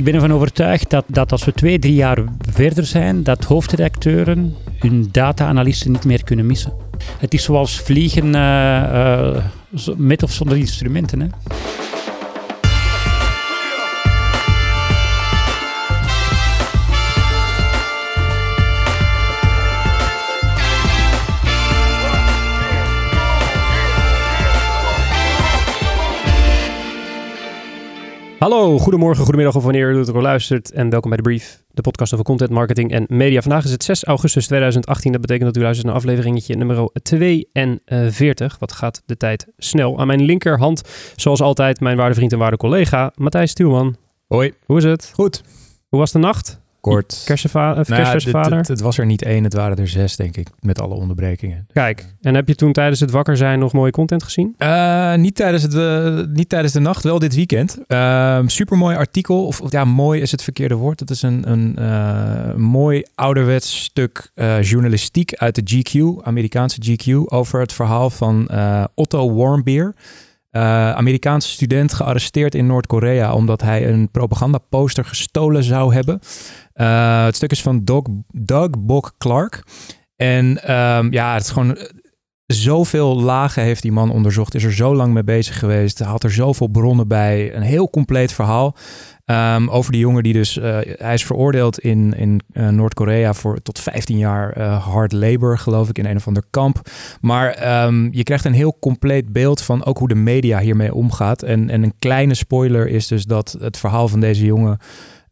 Ik ben ervan overtuigd dat, dat als we twee, drie jaar verder zijn, dat hoofdredacteuren hun data-analysten niet meer kunnen missen. Het is zoals vliegen uh, uh, met of zonder instrumenten. Hè? Hallo, goedemorgen, goedemiddag of wanneer u het ook luistert. En welkom bij de Brief, de podcast over content, marketing en media. Vandaag is het 6 augustus 2018. Dat betekent dat u luistert naar afleveringetje nummer 42. Wat gaat de tijd snel. Aan mijn linkerhand, zoals altijd, mijn waarde vriend en waarde collega Matthijs Stuurman. Hoi. Hoe is het? Goed. Hoe was de nacht? Kort. Nou, kerstvader? Het, het, was er niet één, het waren er zes, denk ik, met alle onderbrekingen. Kijk, en heb je toen tijdens het wakker zijn nog mooie content gezien? Uh, niet, tijdens het, uh, niet tijdens de nacht, wel dit weekend. Uh, supermooi artikel, of ja, mooi is het verkeerde woord. Het is een, een uh, mooi ouderwets stuk journalistiek uit de GQ, Amerikaanse GQ, over het verhaal van Otto Warmbier. Uh, Amerikaanse student gearresteerd in Noord-Korea omdat hij een propagandaposter gestolen zou hebben. Uh, het stuk is van Doug, Doug Bok Clark. En um, ja, het is gewoon zoveel lagen heeft die man onderzocht. Is er zo lang mee bezig geweest. Had er zoveel bronnen bij. Een heel compleet verhaal. Um, over die jongen die dus, uh, hij is veroordeeld in, in uh, Noord-Korea voor tot 15 jaar uh, hard labor, geloof ik, in een of ander kamp. Maar um, je krijgt een heel compleet beeld van ook hoe de media hiermee omgaat. En, en een kleine spoiler is dus dat het verhaal van deze jongen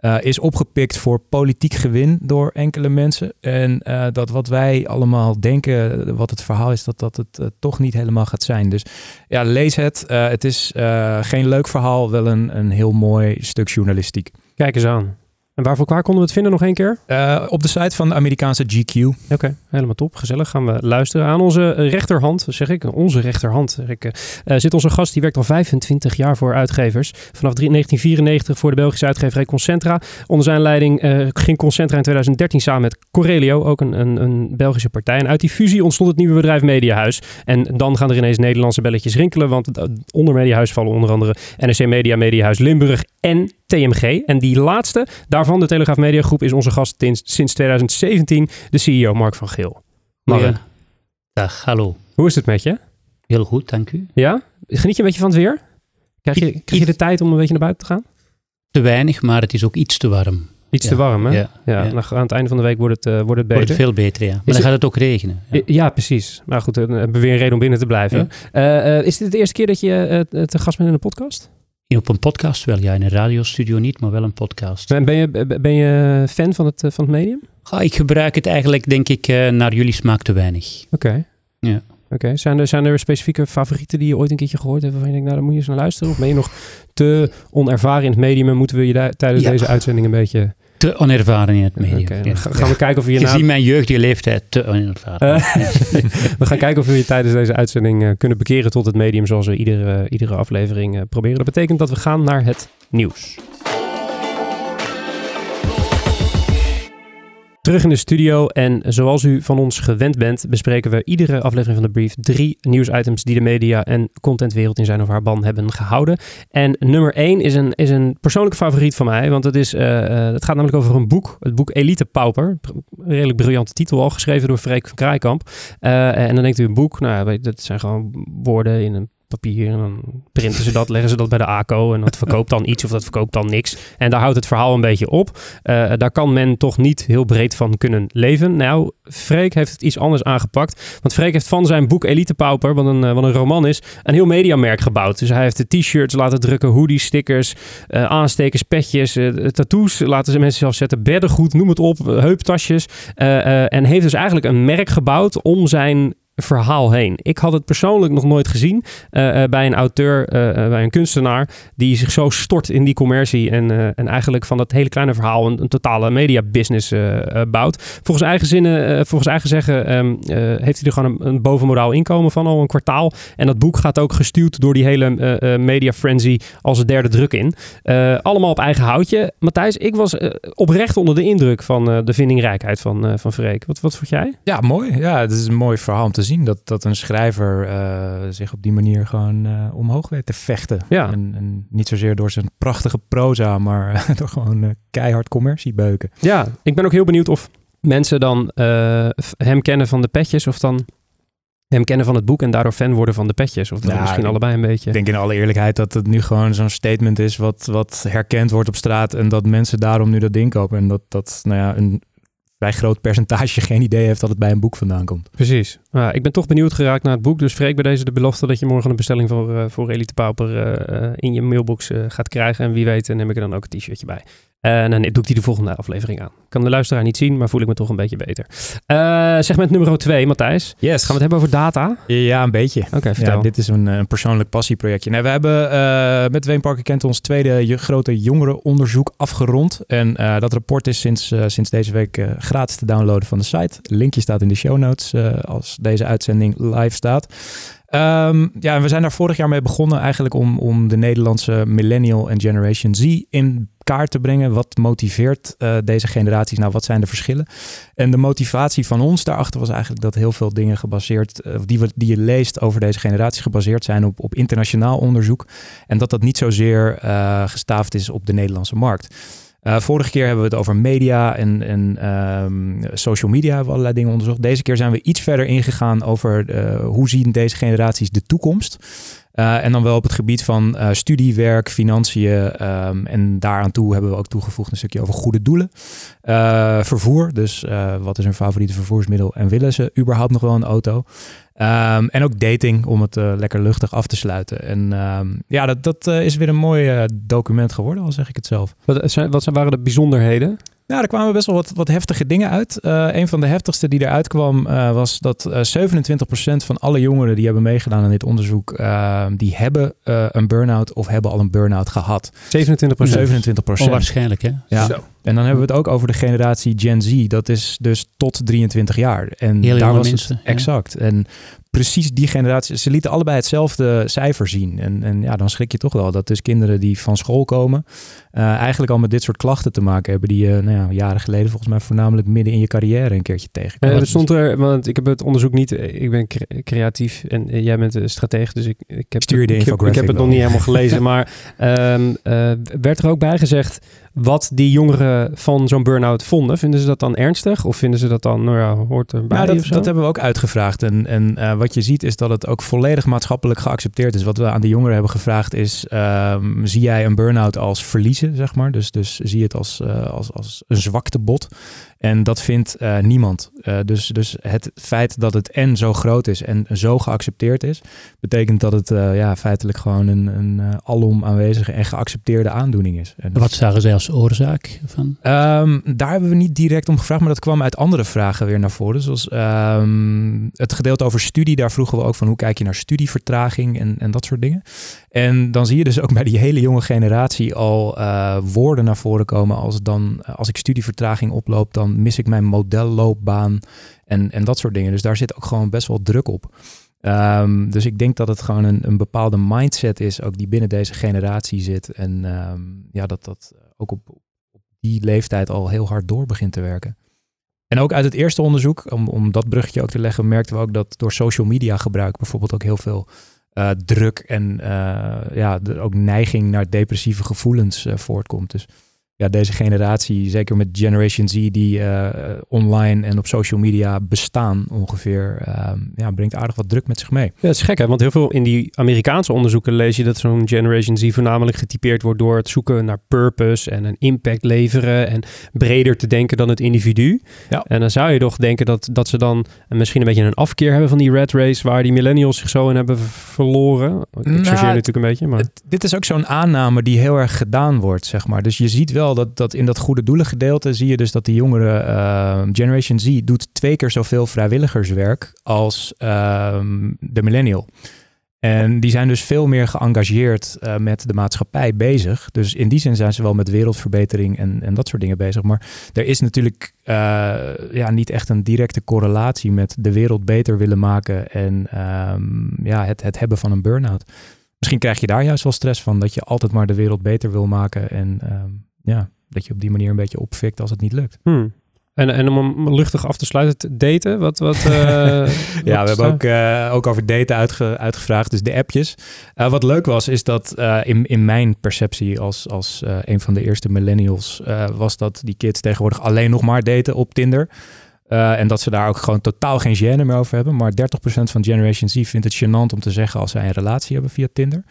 uh, is opgepikt voor politiek gewin door enkele mensen. En uh, dat wat wij allemaal denken, wat het verhaal is, dat dat het uh, toch niet helemaal gaat zijn. Dus ja, lees het. het is geen leuk verhaal, wel een, een heel mooi stuk journalistiek. Kijk eens aan. En waarvoor waar konden we het vinden nog één keer? Uh, op de site van de Amerikaanse GQ. Oké, okay, helemaal top. Gezellig. Gaan we luisteren. Aan onze rechterhand, zeg ik, onze rechterhand, zeg ik, uh, zit onze gast. Die werkt al 25 jaar voor uitgevers. Vanaf 1994 voor de Belgische uitgeverij Concentra. Onder zijn leiding uh, ging Concentra in 2013 samen met Corelio, ook een, een, een, Belgische partij. En uit die fusie ontstond het nieuwe bedrijf Mediahuis. En dan gaan er ineens Nederlandse belletjes rinkelen, want onder Mediahuis vallen onder andere NRC Media, Mediahuis Limburg en TMG. En die laatste, daarvan de Telegraaf Media Groep, is onze gast sinds 2017, de CEO Mark van Geel. Mark. Dag, hallo. Hoe is het met je? Heel goed, dank u. Ja? Geniet je een beetje van het weer? Krijg je, krijg je de tijd om een beetje naar buiten te gaan? Te weinig, maar het is ook iets te warm. Iets ja. te warm, hè? Ja. ja, ja. Aan het einde van de week wordt het, uh, wordt het beter. Wordt het veel beter, ja. Maar is dan gaat het ook regenen. Ja, ja precies. Maar goed, dan hebben we weer een reden om binnen te blijven. Uh, uh, is dit de eerste keer dat je te gast bent in een podcast? Op een podcast wel, ja. In een radiostudio niet, maar wel een podcast. En ben je, ben je fan van het, van het medium? Ja, ik gebruik het eigenlijk, denk ik, naar jullie smaak te weinig. Oké. Okay. Ja. Oké, okay. zijn, er, zijn er specifieke favorieten die je ooit een keertje gehoord hebt waarvan je denkt, nou, daar moet je eens naar luisteren? Of ben je nog te onervaren in het medium en moeten we je daar, tijdens ja. deze uitzending een beetje... Te onervaren in het medium. Okay, ja. Gaan we ja. kijken of we je... Gezien na... mijn jeugdige leeftijd te onervaren. Uh, we gaan kijken of we je tijdens deze uitzending uh, kunnen bekeren tot het medium zoals we iedere, iedere aflevering proberen. Dat betekent dat we gaan naar het nieuws. Terug in de studio en zoals u van ons gewend bent, bespreken we iedere aflevering van de brief drie nieuwsitems die de media en contentwereld in zijn of haar ban hebben gehouden. En nummer één is een, is een persoonlijke favoriet van mij, want het, is, uh, het gaat namelijk over een boek, het boek Elite Pauper. Redelijk briljante titel al, geschreven door Freek van Kraaikamp. Uh, en dan denkt u een boek, nou dat zijn gewoon woorden in een papier en dan printen ze dat, leggen ze dat bij de ACO en dat verkoopt dan iets of dat verkoopt dan niks. En daar houdt het verhaal een beetje op. Uh, daar kan men toch niet heel breed van kunnen leven. Nou, Freek heeft het iets anders aangepakt. Want Freek heeft van zijn boek Elite Pauper, wat een, uh, wat een roman is, een heel mediamerk gebouwd. Dus hij heeft de t-shirts laten drukken, hoodies, stickers, uh, aanstekers, petjes, tattoos laten ze mensen zelf zetten, beddengoed, noem het op, heuptasjes. en heeft dus eigenlijk een merk gebouwd om zijn verhaal heen. Ik had het persoonlijk nog nooit gezien uh, uh, bij een auteur, uh, bij een kunstenaar, die zich zo stort in die commercie en, en eigenlijk van dat hele kleine verhaal een, een totale media business bouwt. Volgens eigen zinnen, volgens eigen zeggen, um, heeft hij er gewoon een, een bovenmodaal inkomen van al een kwartaal. En dat boek gaat ook gestuurd door die hele media frenzy als het derde druk in. allemaal op eigen houtje. Matthijs, ik was oprecht onder de indruk van de vindingrijkheid van, van Freek. Wat, wat vond jij? Ja, mooi. Ja, het is een mooi verhaal om te dat, dat een schrijver uh, zich op die manier gewoon uh, omhoog weet te vechten. Ja. En, en, niet zozeer door zijn prachtige proza, maar door gewoon uh, keihard commercie beuken. Ja, ik ben ook heel benieuwd of mensen dan hem kennen van de petjes of dan hem kennen van het boek en daardoor fan worden van de petjes. Of Ja, misschien allebei een beetje. Ik denk in alle eerlijkheid dat het nu gewoon zo'n statement is wat, wat herkend wordt op straat en dat mensen daarom nu dat ding kopen. En dat, dat nou ja, een vrij groot percentage geen idee heeft dat het bij een boek vandaan komt. Precies. Nou, ik ben toch benieuwd geraakt naar het boek. Dus Freek bij deze de belofte dat je morgen een bestelling voor, eh, voor Elite Pauper eh, eh, in je mailbox gaat krijgen. En wie weet neem ik er dan ook een t-shirtje bij. En dan doe ik die de volgende aflevering aan. Kan de luisteraar niet zien, maar voel ik me toch een beetje beter. Eh, segment nummer 2, Matthijs. Yes. Gaan we het hebben over data? Ja, een beetje. Oké, vertel. Ja, dit is een, een persoonlijk passieprojectje. Nou, we hebben eh, met Wayne Parker Kent ons tweede grote jongerenonderzoek afgerond. En eh, dat rapport is sinds, eh, sinds deze week eh, gratis te downloaden van de site. Linkje staat in de show notes eh, als deze uitzending live staat. Ehm, ja, en we zijn daar vorig jaar mee begonnen eigenlijk om, om de Nederlandse millennial en Generation Z in kaart te brengen. Wat motiveert eh, deze generaties? Nou, wat zijn de verschillen? En de motivatie van ons daarachter was eigenlijk dat heel veel dingen gebaseerd, eh, die, we, die je leest over deze generaties, gebaseerd zijn op, op internationaal onderzoek. En dat dat niet zozeer eh, gestaafd is op de Nederlandse markt. Vorige keer hebben we het over media en, en ehm, social media, hebben we allerlei dingen onderzocht. Deze keer zijn we iets verder ingegaan over hoe zien deze generaties de toekomst. Eh, en dan wel op het gebied van eh, studie, werk, financiën. ehm, en daaraan toe hebben we ook toegevoegd een stukje over goede doelen. Eh, vervoer, dus wat is hun favoriete vervoersmiddel en willen ze überhaupt nog wel een auto? Ehm, en ook dating, om het lekker luchtig af te sluiten. En ehm, ja, dat, dat is weer een mooi document geworden, al zeg ik het zelf. Wat, zijn, wat waren de bijzonderheden? Nou, er kwamen best wel wat, wat heftige dingen uit. Eh, een van de heftigste die eruit kwam eh, was dat eh 27% van alle jongeren die hebben meegedaan aan dit onderzoek, eh, die hebben eh, een burn-out of hebben al een burn-out gehad. 27 27%. Onwaarschijnlijk, hè? Ja. Zo. En dan hebben we het ook over de generatie Gen Z. Dat is dus tot 23 jaar. En Heel daar was mensen, het ja. exact. En precies die generatie. Ze lieten allebei hetzelfde cijfer zien. En, en ja, dan schrik je toch wel dat dus kinderen die van school komen, eh, eigenlijk al met dit soort klachten te maken hebben, die je nou ja, jaren geleden volgens mij voornamelijk midden in je carrière een keertje tegenkwam. Eh, er stond er, want ik heb het onderzoek niet, eh, ik ben cre- creatief en eh, jij bent een stratege, dus ik, ik, heb, Stuur de ik, heb, ik heb het nog niet helemaal gelezen. maar ehm, eh, werd er ook bij gezegd wat die jongeren van zo'n burn-out vonden? Vinden ze dat dan ernstig of vinden ze dat dan, nou ja, hoort erbij Nou, of dat, zo? dat hebben we ook uitgevraagd. En, en eh, wat je ziet is dat het ook volledig maatschappelijk geaccepteerd is. Wat we aan de jongeren hebben gevraagd is, ehm, zie jij een burn-out als verliezen, zeg maar? Dus, dus zie het als, eh, als, als een zwaktebod. En dat vindt eh, niemand. Eh, dus, dus het feit dat het en zo groot is en zo geaccepteerd is, betekent dat het eh, ja, feitelijk gewoon een, een alom aanwezige en geaccepteerde aandoening is. En Wat zagen zij als oorzaak van? Ehm, daar hebben we niet direct om gevraagd, maar dat kwam uit andere vragen weer naar voren. Zoals ehm, het gedeelte over studie, daar vroegen we ook van hoe kijk je naar studievertraging en, en dat soort dingen. En dan zie je dus ook bij die hele jonge generatie al woorden naar voren komen als dan, als ik studievertraging oploop, dan mis ik mijn modelloopbaan en, en dat soort dingen. Dus daar zit ook gewoon best wel druk op. Ehm, dus ik denk dat het gewoon een, een bepaalde mindset is, ook die binnen deze generatie zit. En ehm, ja, dat dat ook op, op die leeftijd al heel hard door begint te werken. En ook uit het eerste onderzoek, om, om dat bruggetje ook te leggen, merkten we ook dat door social media gebruik bijvoorbeeld ook heel veel eh, druk en eh, ja, ook neiging naar depressieve gevoelens eh, voortkomt. Dus ja, deze generatie, zeker met Generation Z, die eh, online en op social media bestaan ongeveer, ehm, ja, brengt aardig wat druk met zich mee. Ja, dat is gek hè, want heel veel in die Amerikaanse onderzoeken lees je dat zo'n Generation Z voornamelijk getypeerd wordt door het zoeken naar purpose en een impact leveren en breder te denken dan het individu. Ja. En dan zou je toch denken dat, dat ze dan misschien een beetje een afkeer hebben van die red race waar die millennials zich zo in hebben verloren. Ik Nou, natuurlijk een beetje, maar... Het- dit is ook zo'n aanname die heel erg gedaan wordt, zeg maar. Dus je ziet wel dat, dat in dat goede doelen gedeelte zie je dus dat de jongere eh, Generation Z doet twee keer zoveel vrijwilligerswerk als ehm, de millennial. En die zijn dus veel meer geëngageerd eh, met de maatschappij bezig. Dus in die zin zijn ze wel met wereldverbetering en, en dat soort dingen bezig. Maar er is natuurlijk eh, ja, niet echt een directe correlatie met de wereld beter willen maken en ehm, ja, het, het hebben van een burn-out. Misschien krijg je daar juist wel stress van, dat je altijd maar de wereld beter wil maken en ehm, ja, dat je op die manier een beetje opfikt als het niet lukt. Hmm. En, en om hem luchtig af te sluiten, daten? Wat, wat, uh, ja, we hebben ook, uh, ook over daten uitge, uitgevraagd, dus de appjes. Uh, wat leuk was, is dat in, in mijn perceptie als, als een van de eerste millennials... was dat die kids tegenwoordig alleen nog maar daten op Tinder... en dat ze daar ook gewoon totaal geen gêne meer over hebben. Maar 30% van Generation Z vindt het gênant om te zeggen als zij een relatie hebben via Tinder. 30%?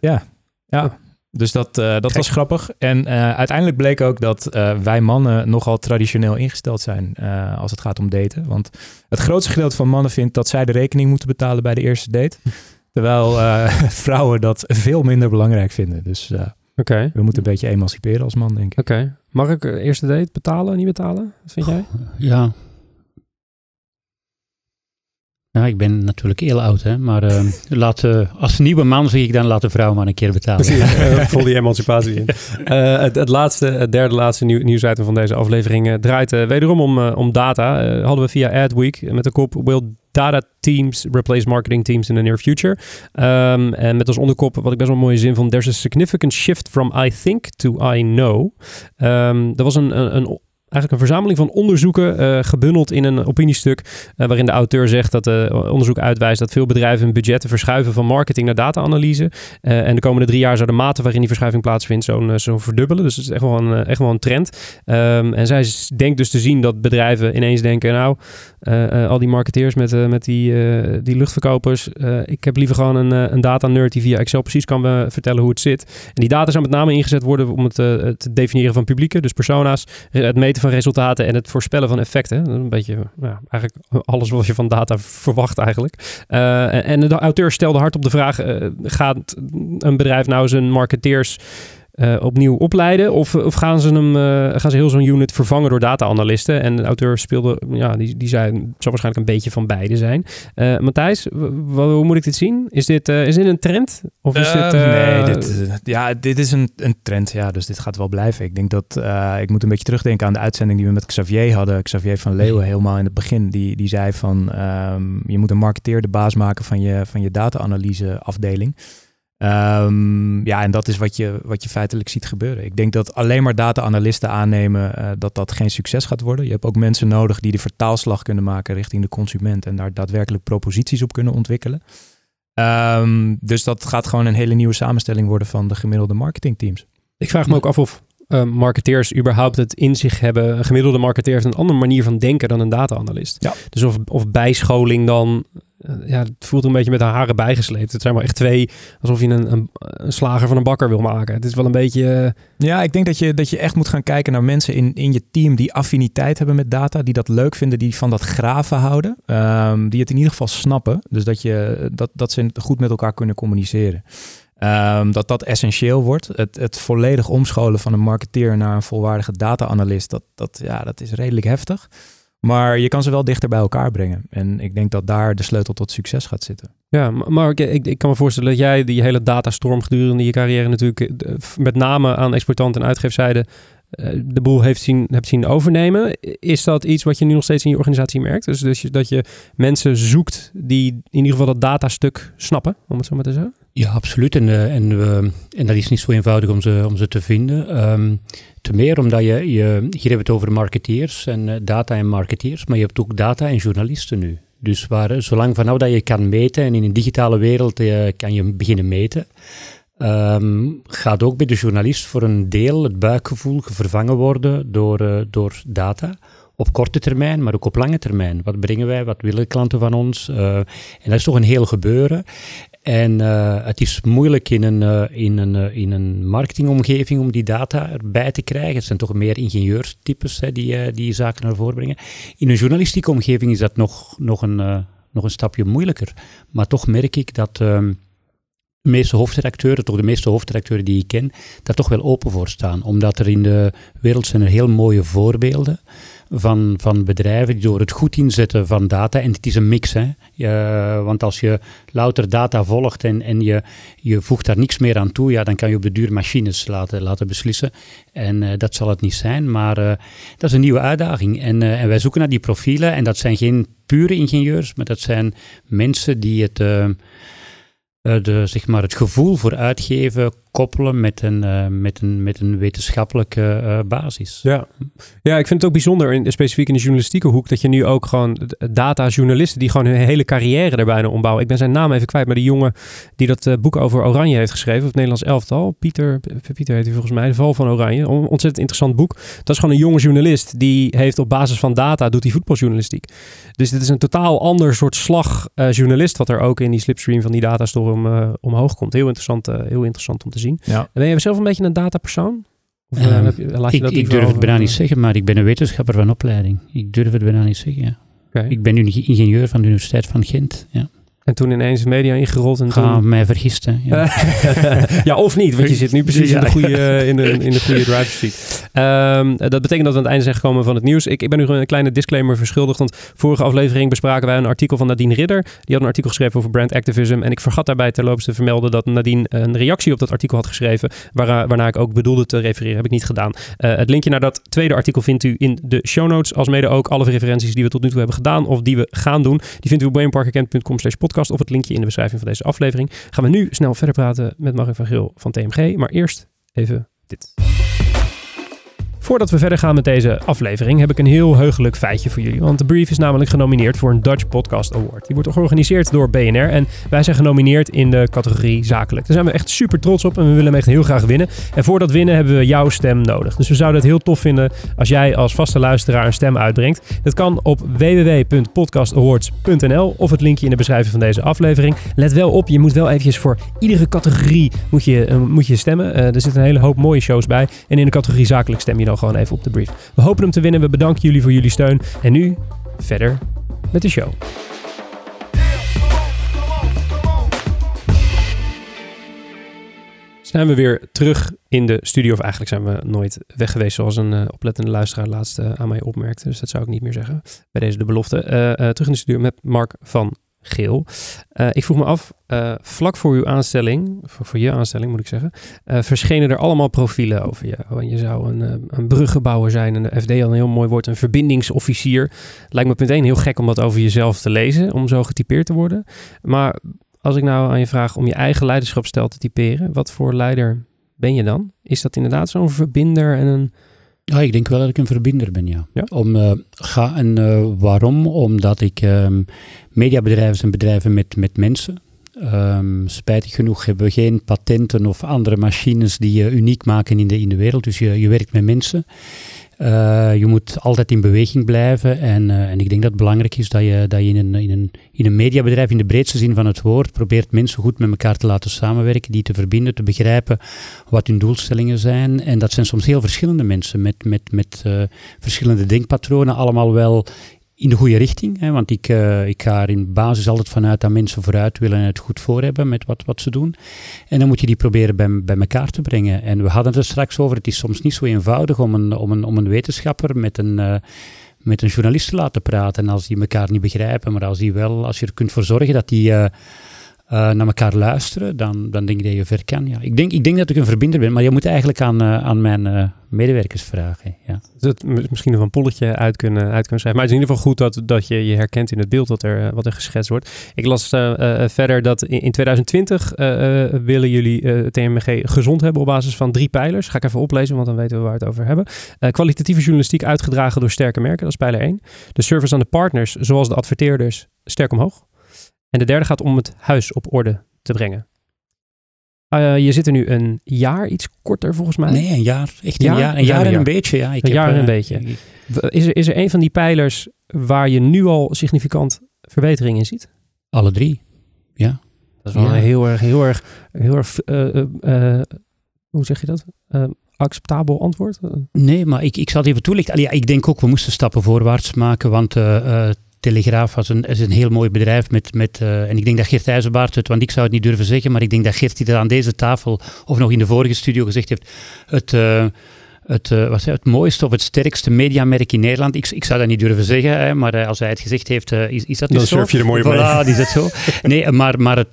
Ja. Ja, dus dat, uh, dat was grappig. En uh, uiteindelijk bleek ook dat uh, wij mannen nogal traditioneel ingesteld zijn als het gaat om daten. Want het grootste gedeelte van mannen vindt dat zij de rekening moeten betalen bij de eerste date. Terwijl vrouwen dat veel minder belangrijk vinden. Dus okay. we moeten een beetje emanciperen als man, denk ik. Oké. Mag ik eerste date betalen, niet betalen? Wat vind jij? Ja, ja, ik ben natuurlijk heel oud, hè, maar uh, laat, uh, als nieuwe man zeg ik dan laat de vrouw maar een keer betalen. Precies, uh, vol die emancipatie in. het, het, laatste, het derde laatste nieuw, nieuwsitem van deze aflevering draait wederom om, om data. hadden we via Adweek met de kop Will data teams replace marketing teams in the near future. Um, en met als onderkop, wat ik best wel een mooie zin vond, there's a significant shift from I think to I know. Um, er was een, een, een eigenlijk een verzameling van onderzoeken uh, gebundeld in een opiniestuk. Uh, waarin de auteur zegt dat uh, onderzoek uitwijst dat veel bedrijven hun budgetten verschuiven van marketing naar data-analyse. en de komende drie jaar zou de mate waarin die verschuiving plaatsvindt zo'n zo verdubbelen. Dus het is echt wel een, echt wel een trend. Um, en zij denkt dus te zien dat bedrijven ineens denken: nou, al die marketeers met, met die, die luchtverkopers. ik heb liever gewoon een, een data-nerd die via Excel precies kan vertellen hoe het zit. En die data zou met name ingezet worden om het te definiëren van publieken, dus persona's, het meten van resultaten en het voorspellen van effecten. Een beetje nou, eigenlijk alles wat je van data verwacht eigenlijk. En de auteur stelde hard op de vraag, gaat een bedrijf nou zijn marketeers uh, opnieuw opleiden? Of, of gaan, ze hem, uh, gaan ze heel zo'n unit vervangen door data-analysten? En de auteur speelde, ja, die, die zei, het zal waarschijnlijk een beetje van beide zijn. Uh, Matthijs, hoe moet ik dit zien? Is dit, is dit een trend? Of is dit, nee, dit, ja, dit is een, een trend, ja, dus dit gaat wel blijven. Ik denk dat, ik moet een beetje terugdenken aan de uitzending die we met Xavier hadden. Xavier van Leeuwen helemaal in het begin, die, die zei van, um, je moet een marketeer de baas maken van je, van je data-analyse afdeling. Um, ja, en dat is wat je, wat je feitelijk ziet gebeuren. Ik denk dat alleen maar data-analisten aannemen uh, dat dat geen succes gaat worden. Je hebt ook mensen nodig die de vertaalslag kunnen maken richting de consument en daar daadwerkelijk proposities op kunnen ontwikkelen. Um, dus dat gaat gewoon een hele nieuwe samenstelling worden van de gemiddelde marketingteams. Ik vraag me ook af of uh, marketeers überhaupt het in zich hebben. Een gemiddelde marketeer heeft een andere manier van denken dan een data-analyst. Ja. Dus of, of bijscholing dan eh, ja, het voelt een beetje met haar haren bijgesleept. Het zijn wel echt twee, alsof je een, een, een, slager van een bakker wil maken. Het is wel een beetje... Eh, ja, ik denk dat je, dat je echt moet gaan kijken naar mensen in, in je team die affiniteit hebben met data, die dat leuk vinden, die van dat graven houden, um, die het in ieder geval snappen. Dus dat, je, dat, dat ze goed met elkaar kunnen communiceren. Um, dat dat essentieel wordt. Het, het volledig omscholen van een marketeer naar een volwaardige data-analyst, dat, dat, ja, dat is redelijk heftig. Maar je kan ze wel dichter bij elkaar brengen. En ik denk dat daar de sleutel tot succes gaat zitten. Ja, maar ik, ik, kan me voorstellen dat jij die hele datastorm gedurende je carrière natuurlijk eh, met name aan exploitant en uitgeefzijde eh, de boel heeft zien, hebt zien overnemen. Is dat iets wat je nu nog steeds in je organisatie merkt? Dus, dus dat je mensen zoekt die in ieder geval dat datastuk snappen, om het zo maar te zeggen? Ja, absoluut. En, uh, en, en dat is niet zo eenvoudig om ze, om ze te vinden. Um, te meer omdat je, je, hier hebben we het over marketeers en uh, data en marketeers, maar je hebt ook data en journalisten nu. Dus waar, zolang vanaf dat je kan meten en in een digitale wereld kan je beginnen meten, um, gaat ook bij de journalist voor een deel het buikgevoel vervangen worden door, uh, door data. Op korte termijn, maar ook op lange termijn. Wat brengen wij? Wat willen klanten van ons? Uh, en dat is toch een heel gebeuren. En uh, het is moeilijk in een, uh, in, een, in een marketingomgeving om die data erbij te krijgen. Het zijn toch meer ingenieurstypes hè, die, die zaken naar voren brengen. In een journalistieke omgeving is dat nog, nog, een, nog een stapje moeilijker. Maar toch merk ik dat ehm, de meeste hoofdredacteuren, toch de meeste hoofdredacteuren die ik ken, daar toch wel open voor staan. Omdat er in de wereld zijn er heel mooie voorbeelden van, van bedrijven die door het goed inzetten van data, en het is een mix, hè. Want als je louter data volgt en, en je, je voegt daar niks meer aan toe, ja, dan kan je op de duur machines laten, laten beslissen. En uh, dat zal het niet zijn, maar uh, dat is een nieuwe uitdaging. En, uh, en wij zoeken naar die profielen, en dat zijn geen pure ingenieurs, maar dat zijn mensen die het de, zeg maar, het gevoel voor uitgeven koppelen met een, uh, met een, met een wetenschappelijke uh, basis. Ja. ja, ik vind het ook bijzonder, in, specifiek in de journalistieke hoek, dat je nu ook gewoon data-journalisten die gewoon hun hele carrière er bijna ombouwen. Ik ben zijn naam even kwijt, maar die jongen die dat uh, boek over Oranje heeft geschreven, het Nederlands elftal, Pieter, Pieter heet hij volgens mij, De Val van Oranje. Ontzettend interessant boek. Dat is gewoon een jonge journalist die heeft op basis van data, doet hij voetbaljournalistiek. Dus dit is een totaal ander soort slag journalist wat er ook in die slipstream van die datastorm omhoog komt. Heel interessant, heel interessant om te zien. Ja. Ben je zelf een beetje een datapersoon? Of, um, heb je, laat je ik, dat ik durf het bijna niet zeggen, maar ik ben een wetenschapper van opleiding. Ik durf het bijna niet zeggen, ja. Okay. Ik ben nu ingenieur van de Universiteit van Gent, ja. En toen ineens media ingerold. En Ga toen... mij vergisten. Ja. ja, of niet, want je zit nu precies in, de goede, in, de, in de goede driver's seat. Um, dat betekent dat we aan het einde zijn gekomen van het nieuws. Ik, ik ben nu een kleine disclaimer verschuldigd, want vorige aflevering bespraken wij een artikel van Nadine Ridder. Die had een artikel geschreven over brand activism. En ik vergat daarbij terloops te vermelden dat Nadine een reactie op dat artikel had geschreven, waar, waarna ik ook bedoelde te refereren. Heb ik niet gedaan. Uh, het linkje naar dat tweede artikel vindt u in de show notes, als mede ook alle referenties die we tot nu toe hebben gedaan of die we gaan doen. Die vindt u op brainparkerkent.com slash podcast of het linkje in de beschrijving van deze aflevering. Gaan we nu snel verder praten met Mark van Geel van TMG. Maar eerst even dit. Voordat we verder gaan met deze aflevering heb ik een heel heugelijk feitje voor jullie. Want The Brief is namelijk genomineerd voor een Dutch Podcast Award. Die wordt georganiseerd door BNR en wij zijn genomineerd in de categorie zakelijk. Daar zijn we echt super trots op en we willen hem echt heel graag winnen. En voor dat winnen hebben we jouw stem nodig. Dus we zouden het heel tof vinden als jij als vaste luisteraar een stem uitbrengt. Dat kan op www.podcastawards.nl of het linkje in de beschrijving van deze aflevering. Let wel op, je moet wel eventjes voor iedere categorie moet je, uh, moet je stemmen. Uh, er zitten een hele hoop mooie shows bij. En in de categorie zakelijk stem je gewoon even op de brief. We hopen hem te winnen. We bedanken jullie voor jullie steun. En nu verder met de show. Zijn we weer terug in de studio. Of eigenlijk zijn we nooit weg geweest, zoals een uh, oplettende luisteraar laatst uh, aan mij opmerkte. Dus dat zou ik niet meer zeggen bij deze de belofte. Uh, terug in de studio met Mark van geel. Uh, ik vroeg me af, uh, vlak voor uw aanstelling, voor, je aanstelling moet ik zeggen, uh, verschenen er allemaal profielen over je. Oh, je zou een, een zijn en de FD al een heel mooi woord, een verbindingsofficier. Lijkt me punt heel gek om dat over jezelf te lezen, om zo getypeerd te worden. Maar als ik nou aan je vraag om je eigen leiderschapsstijl te typeren, wat voor leider ben je dan? Is dat inderdaad zo'n verbinder en een ja, ik denk wel dat ik een verbinder ben, ja. ja? Om, uh, ga, en uh, waarom? Omdat ik um, mediabedrijven zijn bedrijven met, met mensen. Um, spijtig genoeg hebben we geen patenten of andere machines die je uniek maken in de, in de wereld. Dus je, je werkt met mensen. Uh, je moet altijd in beweging blijven. En, uh, en ik denk dat het belangrijk is dat je, dat je in, een, in, een, in een mediabedrijf, in de breedste zin van het woord, probeert mensen goed met elkaar te laten samenwerken, die te verbinden, te begrijpen wat hun doelstellingen zijn. En dat zijn soms heel verschillende mensen met, met, met uh, verschillende denkpatronen, allemaal wel in de goede richting. Hè, want ik, uh, ik ga er in basis altijd vanuit dat mensen vooruit willen en het goed voor hebben met wat, wat ze doen. En dan moet je die proberen bij, bij elkaar te brengen. En we hadden het er straks over, het is soms niet zo eenvoudig om een, om een, om een wetenschapper met een... Uh, met een journalist te laten praten. En als die elkaar niet begrijpen, maar als, die wel, als je er kunt voor zorgen dat die uh, uh, naar elkaar luisteren, dan, dan denk ik dat je ver kan. Ja. Ik, denk, ik denk dat ik een verbinder ben, maar je moet eigenlijk aan, uh, aan mijn uh, medewerkers vragen. Ja. Dat misschien nog een polletje uit kunnen, uit kunnen schrijven. Maar het is in ieder geval goed dat, dat je je herkent in het beeld wat er, wat er geschetst wordt. Ik las verder dat in, in 2020 willen jullie TMG gezond hebben op basis van drie pijlers. Ga ik even oplezen, want dan weten we waar het over hebben. kwalitatieve journalistiek uitgedragen door sterke merken, dat is pijler 1. De service aan de partners, zoals de adverteerders, sterk omhoog. En de derde gaat om het huis op orde te brengen. Uh, je zit er nu een jaar, iets korter volgens mij. Nee, een jaar. Echt een jaar. jaar een jaar en een beetje, ja. Ik een jaar en een uh, beetje. Is er, is er een van die pijlers waar je nu al significant verbetering in ziet? Alle drie, ja. Dat is wel ja. een heel erg, heel erg, heel erg, uh, hoe zeg je dat? acceptabel antwoord? Nee, maar ik, ik zal het even toelichten. Allee, ja, ik denk ook, we moesten stappen voorwaarts maken, want Telegraaf was een, is een heel mooi bedrijf met, met uh, en ik denk dat Geert IJzerbaard het, want ik zou het niet durven zeggen, maar ik denk dat Geert die dat aan deze tafel, of nog in de vorige studio gezegd heeft, het, uh, het, uh, wat het mooiste of het sterkste mediamerk in Nederland. Ik, ik zou dat niet durven zeggen, hè, maar als hij het gezegd heeft, is, is dat Dan zo? Dan surf je er mooi voilà, is dat zo. Nee, maar, maar het,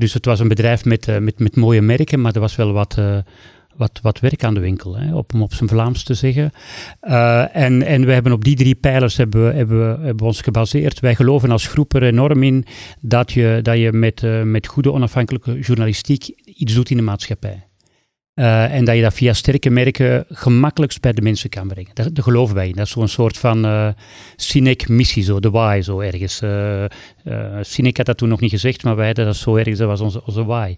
dus het was een bedrijf met, met, met mooie merken, maar er was wel wat wat, wat werk aan de winkel, hè, op, om op zijn Vlaams te zeggen. Uh, en, en we hebben op die drie pijlers hebben we, hebben, we, hebben ons gebaseerd. Wij geloven als groep er enorm in dat je, dat je met, uh, met goede onafhankelijke journalistiek iets doet in de maatschappij. Uh, en dat je dat via sterke merken gemakkelijkst bij de mensen kan brengen. Dat geloven wij in. Dat is zo'n soort van uh, Sinek-missie, zo, de why, zo ergens. Uh, Sinek had dat toen nog niet gezegd, maar wij hadden dat zo ergens, dat was onze, onze why.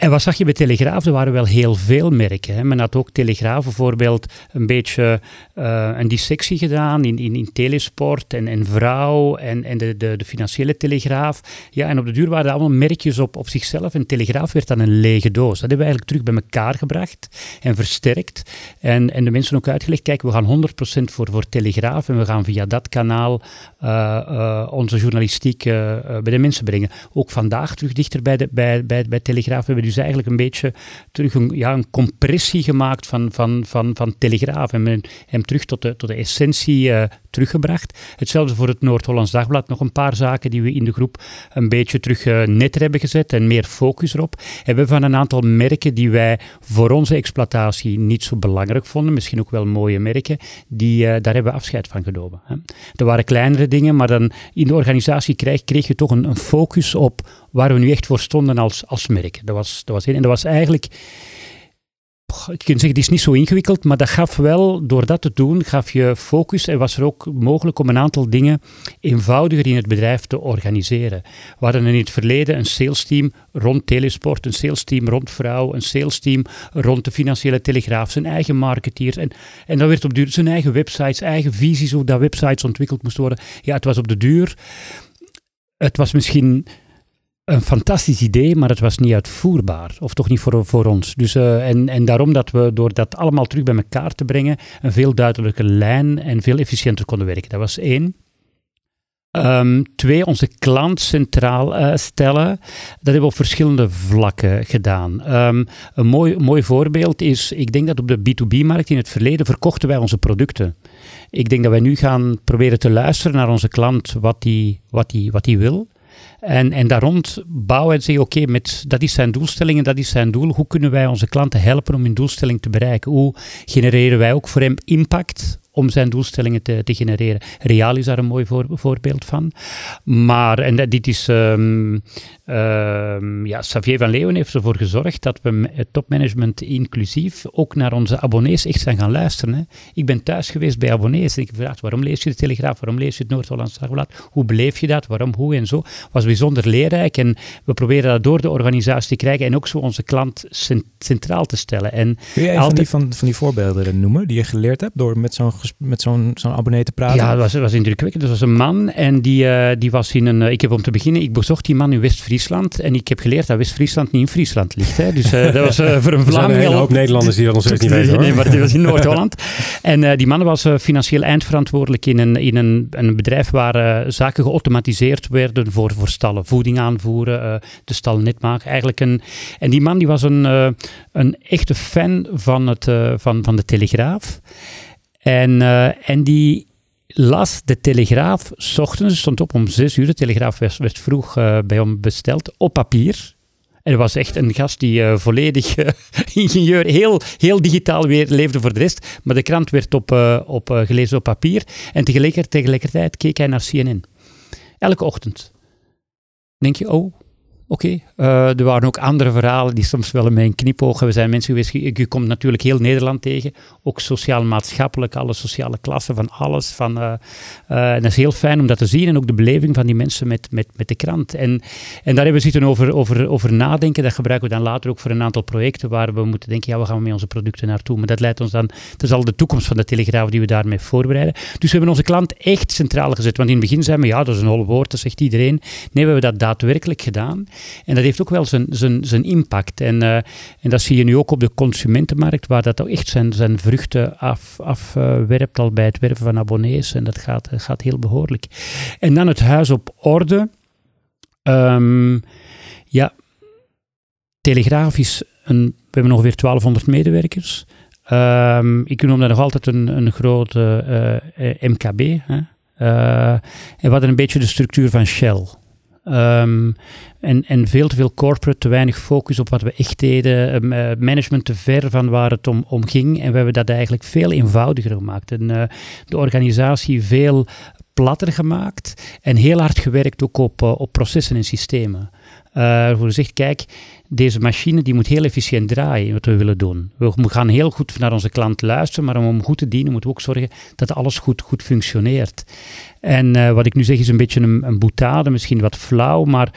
En wat zag je bij Telegraaf? Er waren wel heel veel merken. Hè. Men had ook Telegraaf bijvoorbeeld een beetje uh, een dissectie gedaan in, in, in Telesport en, en Vrouw en, en de, de, de, financiële Telegraaf. Ja, en op de duur waren er allemaal merkjes op, op zichzelf. En Telegraaf werd dan een lege doos. Dat hebben we eigenlijk terug bij elkaar gebracht en versterkt. En, en de mensen ook uitgelegd, kijk, we gaan 100% voor, voor Telegraaf en we gaan via dat kanaal uh, uh, onze journalistiek bij de mensen brengen. Ook vandaag terug dichter bij, de, bij, bij, bij Telegraaf hebben we dus eigenlijk een beetje terug een, ja, een compressie gemaakt van, van, van, van Telegraaf. En hem terug tot de, tot de essentie uh, teruggebracht. Hetzelfde voor het Noord-Hollands Dagblad. Nog een paar zaken die we in de groep een beetje terug uh, netter hebben gezet en meer focus erop. Hebben van een aantal merken die wij voor onze exploitatie niet zo belangrijk vonden, misschien ook wel mooie merken, die, uh, daar hebben we afscheid van genomen. Hè. Er waren kleinere dingen, maar dan in de organisatie kreeg, kreeg je toch een, een focus op waar we nu echt voor stonden als, als merk. Dat was, dat was, en dat was eigenlijk ik kan zeggen, het is niet zo ingewikkeld, maar dat gaf wel, door dat te doen, gaf je focus en was er ook mogelijk om een aantal dingen eenvoudiger in het bedrijf te organiseren. We hadden in het verleden een salesteam rond telesport, een salesteam rond vrouw, een salesteam rond de financiële telegraaf, zijn eigen marketeers. En, en dat werd op duur zijn eigen websites, eigen visies hoe dat websites ontwikkeld moesten worden. Ja, het was op de duur. Het was misschien een fantastisch idee, maar het was niet uitvoerbaar. Of toch niet voor, voor ons. Dus, uh, en, en daarom dat we door dat allemaal terug bij elkaar te brengen, een veel duidelijke lijn en veel efficiënter konden werken. Dat was één. Um, twee, onze klant centraal uh, stellen. Dat hebben we op verschillende vlakken gedaan. Um, een mooi, mooi voorbeeld is, ik denk dat op de B2B-markt in het verleden verkochten wij onze producten. Ik denk dat wij nu gaan proberen te luisteren naar onze klant, wat die, wat die, wat die wil. En, en daar rond bouwen en zeggen, oké, dat is zijn doelstelling en dat is zijn doel. Hoe kunnen wij onze klanten helpen om hun doelstelling te bereiken? Hoe genereren wij ook voor hem impact om zijn doelstellingen te, te genereren. Real is daar een mooi voor, voorbeeld van. Maar, en dit is, um, um, ja, Xavier van Leeuwen heeft ervoor gezorgd dat we het topmanagement inclusief ook naar onze abonnees echt zijn gaan luisteren. Hè. Ik ben thuis geweest bij abonnees en ik heb gevraagd, waarom lees je de Telegraaf, waarom lees je het Noord-Hollands Dagblad, hoe beleef je dat, waarom, hoe en zo. was bijzonder leerrijk en we proberen dat door de organisatie te krijgen en ook zo onze klant centraal te stellen. En Kun je een van die, van, van die voorbeelden noemen die je geleerd hebt door met zo'n met zo'n zo'n abonnee te praten? Ja, dat was, was indrukwekkend. Dat was een man en die, uh, die was in een... Uh, ik heb om te beginnen, ik bezocht die man in West-Friesland en ik heb geleerd dat West-Friesland niet in Friesland ligt. Hè. Dus uh, dat was voor een Vlaming... een hoop Nederlanders die dat nog steeds niet weten hoor. Nee, maar die was in Noord-Holland. en die man was financieel eindverantwoordelijk in een, in een, een bedrijf waar zaken geautomatiseerd werden voor, voor stallen. Voeding aanvoeren, de stal net maken. Eigenlijk een, en die man die was een, een echte fan van, het, van, van de Telegraaf. En, en die las de Telegraaf, s ochtends, stond op om zes uur, de Telegraaf werd, vroeg uh, bij hem besteld, op papier. En er was echt een gast die uh, volledig ingenieur, heel, heel digitaal weer leefde voor de rest. Maar de krant werd op, op, gelezen op papier. En tegelijkertijd, tegelijkertijd keek hij naar CNN. Elke ochtend. Denk je, oh, Oké, eh, er waren ook andere verhalen die soms wel in mijn knipogen. We zijn mensen geweest, je, komt natuurlijk heel Nederland tegen, ook sociaal-maatschappelijk, alle sociale klassen, van alles. Van, uh, uh, en dat is heel fijn om dat te zien en ook de beleving van die mensen met, met, met de krant. En, en daar hebben we zitten over, over, over nadenken. Dat gebruiken we dan later ook voor een aantal projecten waar we moeten denken, ja, waar gaan we met onze producten naartoe? Maar dat leidt ons dan, het is al de toekomst van de Telegraaf die we daarmee voorbereiden. Dus we hebben onze klant echt centraal gezet. Want in het begin zijn we, ja, dat is een hol woord, dat zegt iedereen. Nee, we hebben dat daadwerkelijk gedaan. En dat heeft ook wel zijn, zijn, zijn impact. En, uh, en dat zie je nu ook op de consumentenmarkt, waar dat ook echt zijn, zijn vruchten afwerpt, af, al bij het werven van abonnees. En dat gaat, gaat heel behoorlijk. En dan het huis op orde. Um, ja, telegrafisch, een, we hebben ongeveer 1200 medewerkers. Um, ik noem dat nog altijd een, een grote uh, MKB. Hè? En hadden een beetje de structuur van Shell. Um, en, en veel te veel corporate, te weinig focus op wat we echt deden. Uh, management te ver van waar het om, ging. En we hebben dat eigenlijk veel eenvoudiger gemaakt. En uh, de organisatie veel platter gemaakt. En heel hard gewerkt ook op, uh, op processen en systemen. Uh, voor zegt, kijk, deze machine die moet heel efficiënt draaien, wat we willen doen. We gaan heel goed naar onze klant luisteren, maar om hem goed te dienen moeten we ook zorgen dat alles goed, goed functioneert. En uh, wat ik nu zeg is een beetje een, een boetade, misschien wat flauw, maar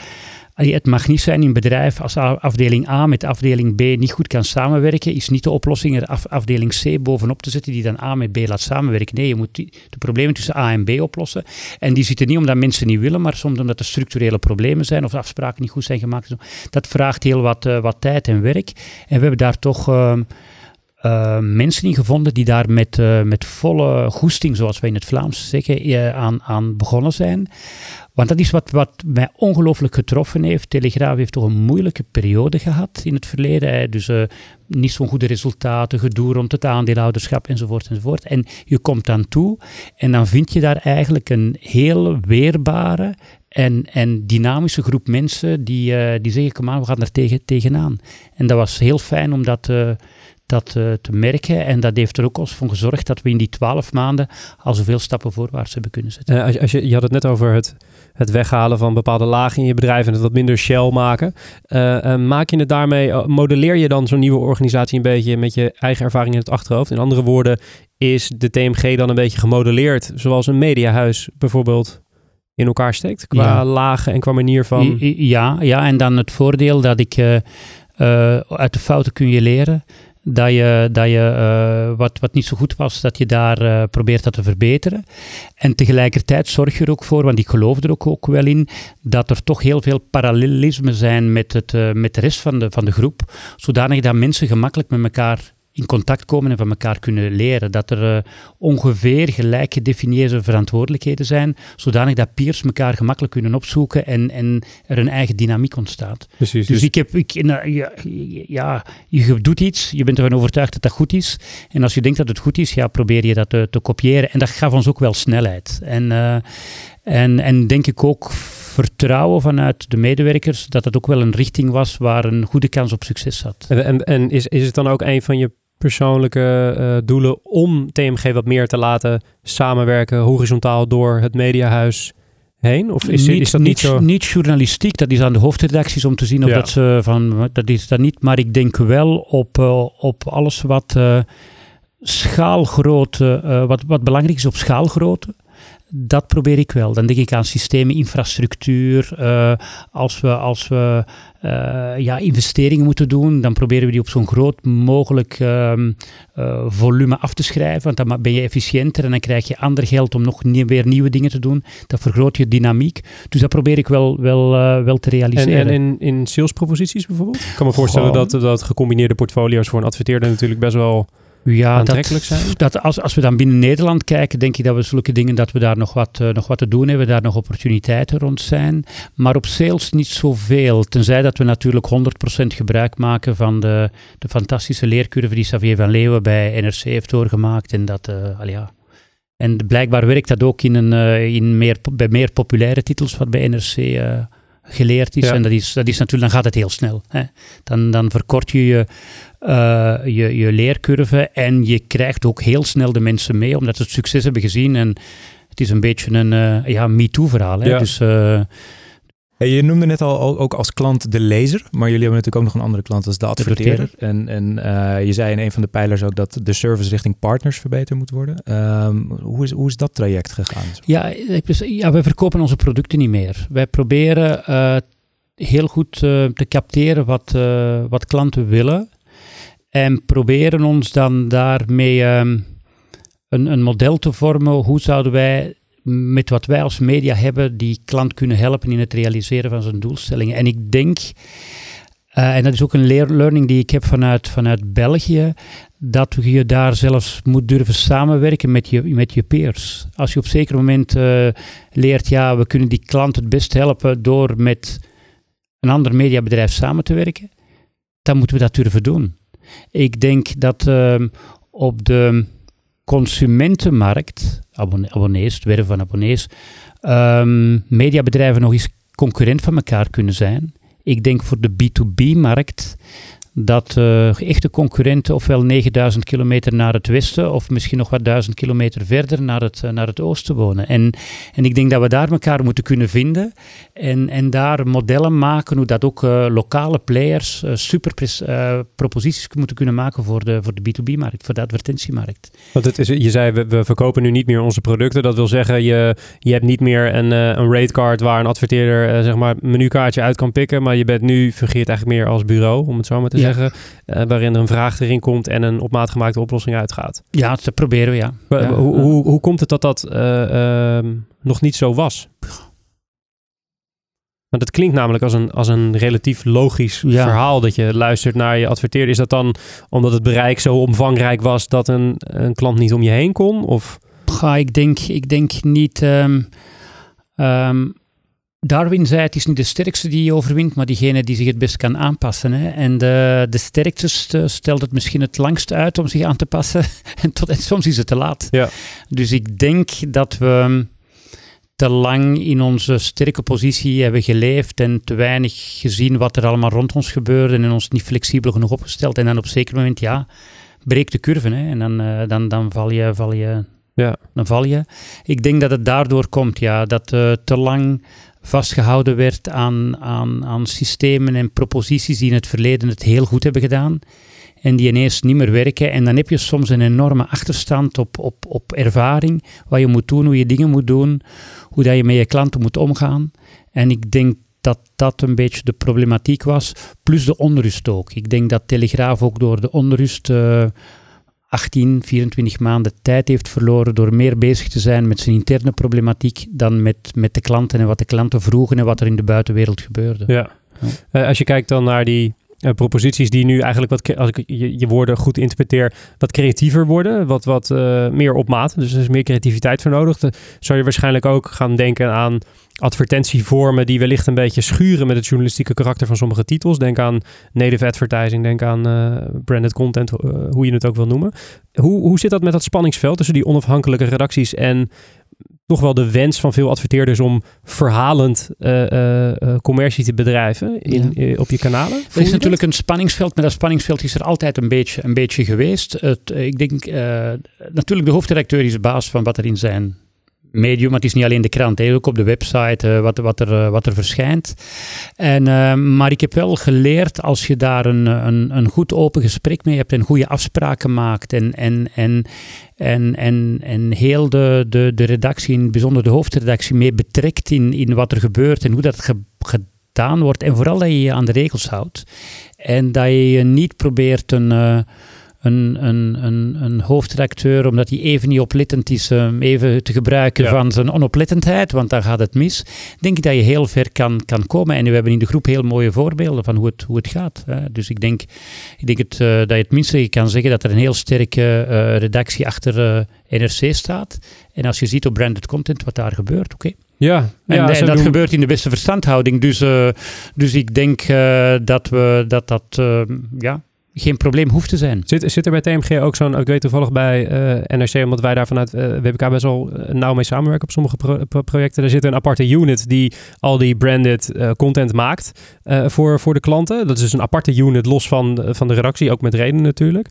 het mag niet zijn in een bedrijf als afdeling A met afdeling B niet goed kan samenwerken, is niet de oplossing er afdeling C bovenop te zetten die dan A met B laat samenwerken. Nee, je moet de problemen tussen A en B oplossen. En die zitten niet omdat mensen niet willen, maar soms omdat er structurele problemen zijn of afspraken niet goed zijn gemaakt. Dat vraagt heel wat, uh, wat tijd en werk. En we hebben daar toch... Uh, uh, mensen in gevonden die daar met, uh, met volle goesting, zoals wij in het Vlaams zeggen, uh, aan, aan begonnen zijn. Want dat is wat, wat mij ongelooflijk getroffen heeft. Telegraaf heeft toch een moeilijke periode gehad in het verleden. Dus niet zo'n goede resultaten, gedoe rond het aandeelhouderschap enzovoort enzovoort. En je komt dan toe en dan vind je daar eigenlijk een heel weerbare en, en dynamische groep mensen die, die zeggen, kom aan, we gaan er tegen, tegenaan. En dat was heel fijn om dat dat uh, te merken. En dat heeft er ook ons voor gezorgd dat we in die twaalf maanden al zoveel stappen voorwaarts hebben kunnen zetten. Uh, als, je, je had het net over het, het weghalen van bepaalde lagen in je bedrijf en het wat minder shell maken. Uh, maak je het daarmee, modelleer je dan zo'n nieuwe organisatie een beetje met je eigen ervaring in het achterhoofd? In andere woorden, is de TMG dan een beetje gemodelleerd zoals een mediahuis bijvoorbeeld in elkaar steekt? Qua ja. lagen en qua manier van... Ja, ja, en dan het voordeel dat ik... uit de fouten kun je leren dat je, dat je uh, wat, wat niet zo goed was, dat je daar uh, probeert dat te verbeteren. En tegelijkertijd zorg je er ook voor, want ik geloof er ook, ook wel in, dat er toch heel veel parallelismen zijn met, het, uh, met de rest van de, van de groep, zodanig dat mensen gemakkelijk met elkaar in contact komen en van elkaar kunnen leren. Dat er uh, ongeveer gelijk gedefinieerde verantwoordelijkheden zijn, zodanig dat peers elkaar gemakkelijk kunnen opzoeken en, en er een eigen dynamiek ontstaat. Precies, dus, dus ik heb, ik, nou, ja, ja, je doet iets, je bent ervan overtuigd dat dat goed is. En als je denkt dat het goed is, ja, probeer je dat te, te kopiëren. En dat gaf ons ook wel snelheid. En, uh, en, en denk ik ook vertrouwen vanuit de medewerkers dat het ook wel een richting was waar een goede kans op succes zat. En, en, en is, is het dan ook een van je persoonlijke uh, doelen om TMG wat meer te laten samenwerken horizontaal door het mediahuis heen? Of is, niet, is dat niet, niet zo? Niet journalistiek, dat is aan de hoofdredacties om te zien of Ja. dat ze van, dat is dat niet. Maar ik denk wel op, uh, op alles wat uh, schaalgrootte, wat, wat belangrijk is op schaalgrootte. Dat probeer ik wel. Dan denk ik aan systemen, infrastructuur. Uh, als we, als we uh, ja, investeringen moeten doen, dan proberen we die op zo'n groot mogelijk uh, volume af te schrijven. Want dan ben je efficiënter en dan krijg je ander geld om nog nie weer nieuwe dingen te doen. Dat vergroot je dynamiek. Dus dat probeer ik wel, wel, wel te En, realiseren. en in, in salesproposities bijvoorbeeld? Ik kan me voorstellen Goh. dat, dat gecombineerde portfolio's voor een adverteerder natuurlijk best wel ja, aantrekkelijk dat, zijn? Dat als, als we dan binnen Nederland kijken, denk ik dat we zulke dingen, dat we daar nog wat, uh, nog wat te doen hebben, daar nog opportuniteiten rond zijn. Maar op sales niet zoveel. Tenzij dat we natuurlijk 100% gebruik maken van de, de fantastische leercurve die Xavier van Leeuwen bij NRC heeft doorgemaakt. En dat, uh, al ja. En blijkbaar werkt dat ook in een, uh, in meer, bij meer populaire titels wat bij NRC geleerd is. Ja. En dat is, dat is natuurlijk, dan gaat het heel snel. Hè. Dan, dan verkort je je, uh, je je leercurve en je krijgt ook heel snel de mensen mee, omdat ze het succes hebben gezien. En het is een beetje een uh, ja, MeToo-verhaal. Hè. Ja. Dus, uh, Hey, je noemde net al ook als klant de lezer, maar jullie hebben natuurlijk ook nog een andere klant als de adverteerder. En, en uh, je zei in een van de pijlers ook dat de service richting partners verbeterd moet worden. Um, hoe, is, hoe is dat traject gegaan? Ja, ja, wij verkopen onze producten niet meer. Wij proberen heel goed te capteren wat, wat klanten willen en proberen ons dan daarmee um, een, een model te vormen. Hoe zouden wij met wat wij als media hebben, die klant kunnen helpen in het realiseren van zijn doelstellingen. En ik denk, uh, en dat is ook een learning die ik heb vanuit, vanuit België, dat je daar zelfs moet durven samenwerken met je, met je peers. Als je op een zeker moment uh, leert, ja, we kunnen die klant het best helpen door met een ander mediabedrijf samen te werken, dan moeten we dat durven doen. Ik denk dat uh, op de consumentenmarkt, abonne abonnees, het werven van abonnees, um, mediabedrijven nog eens concurrent van elkaar kunnen zijn. Ik denk voor de B2B-markt dat uh, echte concurrenten ofwel 9000 kilometer naar het westen of misschien nog wat duizend kilometer verder naar het, uh, naar het oosten wonen. En, en ik denk dat we daar elkaar moeten kunnen vinden en, en daar modellen maken hoe dat ook uh, lokale players super proposities moeten kunnen maken voor de, voor de B2B-markt, voor de advertentiemarkt. Want het is, je zei, we, verkopen nu niet meer onze producten. Dat wil zeggen, je, je hebt niet meer een, een ratecard waar een adverteerder zeg maar menukaartje uit kan pikken, maar je bent nu fungeert eigenlijk meer als bureau, om het zo maar te zeggen, uh, waarin een vraag erin komt en een op maat gemaakte oplossing uitgaat. Ja, dat proberen we, ja. ja. Hoe, hoe, hoe komt het dat dat uh, nog niet zo was? Want het klinkt namelijk als een, als een relatief logisch verhaal dat je luistert naar je adverteerder. Is dat dan omdat het bereik zo omvangrijk was dat een, een klant niet om je heen kon? Of? Ga, ik, denk, ik denk niet. Um, um, Darwin zei het is niet de sterkste die je overwint, maar diegene die zich het best kan aanpassen. Hè. En de, de sterkste stelt het misschien het langst uit om zich aan te passen. en, tot, en soms is het te laat. Ja. Dus ik denk dat we te lang in onze sterke positie hebben geleefd en te weinig gezien wat er allemaal rond ons gebeurde en ons niet flexibel genoeg opgesteld. En dan op een zeker moment, ja, breekt de curve. Hè. En dan, uh, dan, dan val je, val je ja. Dan val je. Ik denk dat het daardoor komt, ja. Dat uh, te lang vastgehouden werd aan, aan, aan systemen en proposities die in het verleden het heel goed hebben gedaan en die ineens niet meer werken. En dan heb je soms een enorme achterstand op, op, op ervaring, wat je moet doen, hoe je dingen moet doen, hoe dat je met je klanten moet omgaan. En ik denk dat dat een beetje de problematiek was, plus de onrust ook. Ik denk dat Telegraaf ook door de onrust uh, 18, 24 maanden tijd heeft verloren door meer bezig te zijn met zijn interne problematiek dan met, met de klanten en wat de klanten vroegen en wat er in de buitenwereld gebeurde. Ja. ja. Uh, als je kijkt dan naar die uh, proposities die nu eigenlijk wat, als ik je, je, woorden goed interpreteer, wat creatiever worden, wat, wat uh, meer op maat. Dus er is meer creativiteit voor nodig. Dan zou je waarschijnlijk ook gaan denken aan advertentievormen die wellicht een beetje schuren met het journalistieke karakter van sommige titels. Denk aan native advertising, denk aan uh, branded content, hoe je het ook wil noemen. Hoe, hoe zit dat met dat spanningsveld tussen die onafhankelijke redacties en toch wel de wens van veel adverteerders om verhalend uh, commercie te bedrijven in, ja. op je kanalen? Er is natuurlijk een spanningsveld, maar dat spanningsveld is er altijd een beetje, een beetje geweest. Het, ik denk, natuurlijk de hoofddirecteur is de baas van wat er in zijn medium, maar het is niet alleen de krant, hè, ook op de website uh, wat, wat, er, uh, wat er verschijnt. En, uh, maar ik heb wel geleerd als je daar een, een, een goed open gesprek mee hebt en goede afspraken maakt en, en, en, en, en, en heel de, de, de redactie, in bijzonder de hoofdredactie, mee betrekt in, in wat er gebeurt en hoe dat ge, gedaan wordt. En vooral dat je je aan de regels houdt en dat je je niet probeert een een, een, een, een hoofdredacteur, omdat hij even niet oplettend is, um, even te gebruiken van zijn onoplettendheid, want daar gaat het mis, denk ik dat je heel ver kan, kan komen. En we hebben in de groep heel mooie voorbeelden van hoe het, hoe het gaat. Hè. Dus ik denk, ik denk het, uh, dat je het minste kan zeggen dat er een heel sterke uh, redactie achter uh, eh, NRC staat. En als je ziet op branded content wat daar gebeurt, oké. Okay. Ja, en, ja, en dat doen... gebeurt in de beste verstandhouding. Dus, dus ik denk dat we dat, dat ja, geen probleem hoeft te zijn. Zit, zit er bij TMG ook zo'n, ik weet toevallig bij uh, NRC, omdat wij daar vanuit uh, WBK best wel uh, nauw mee samenwerken op sommige pro pro projecten. Daar zit een aparte unit die al die branded content maakt voor, voor de klanten. Dat is dus een aparte unit los van, van de redactie, ook met reden natuurlijk.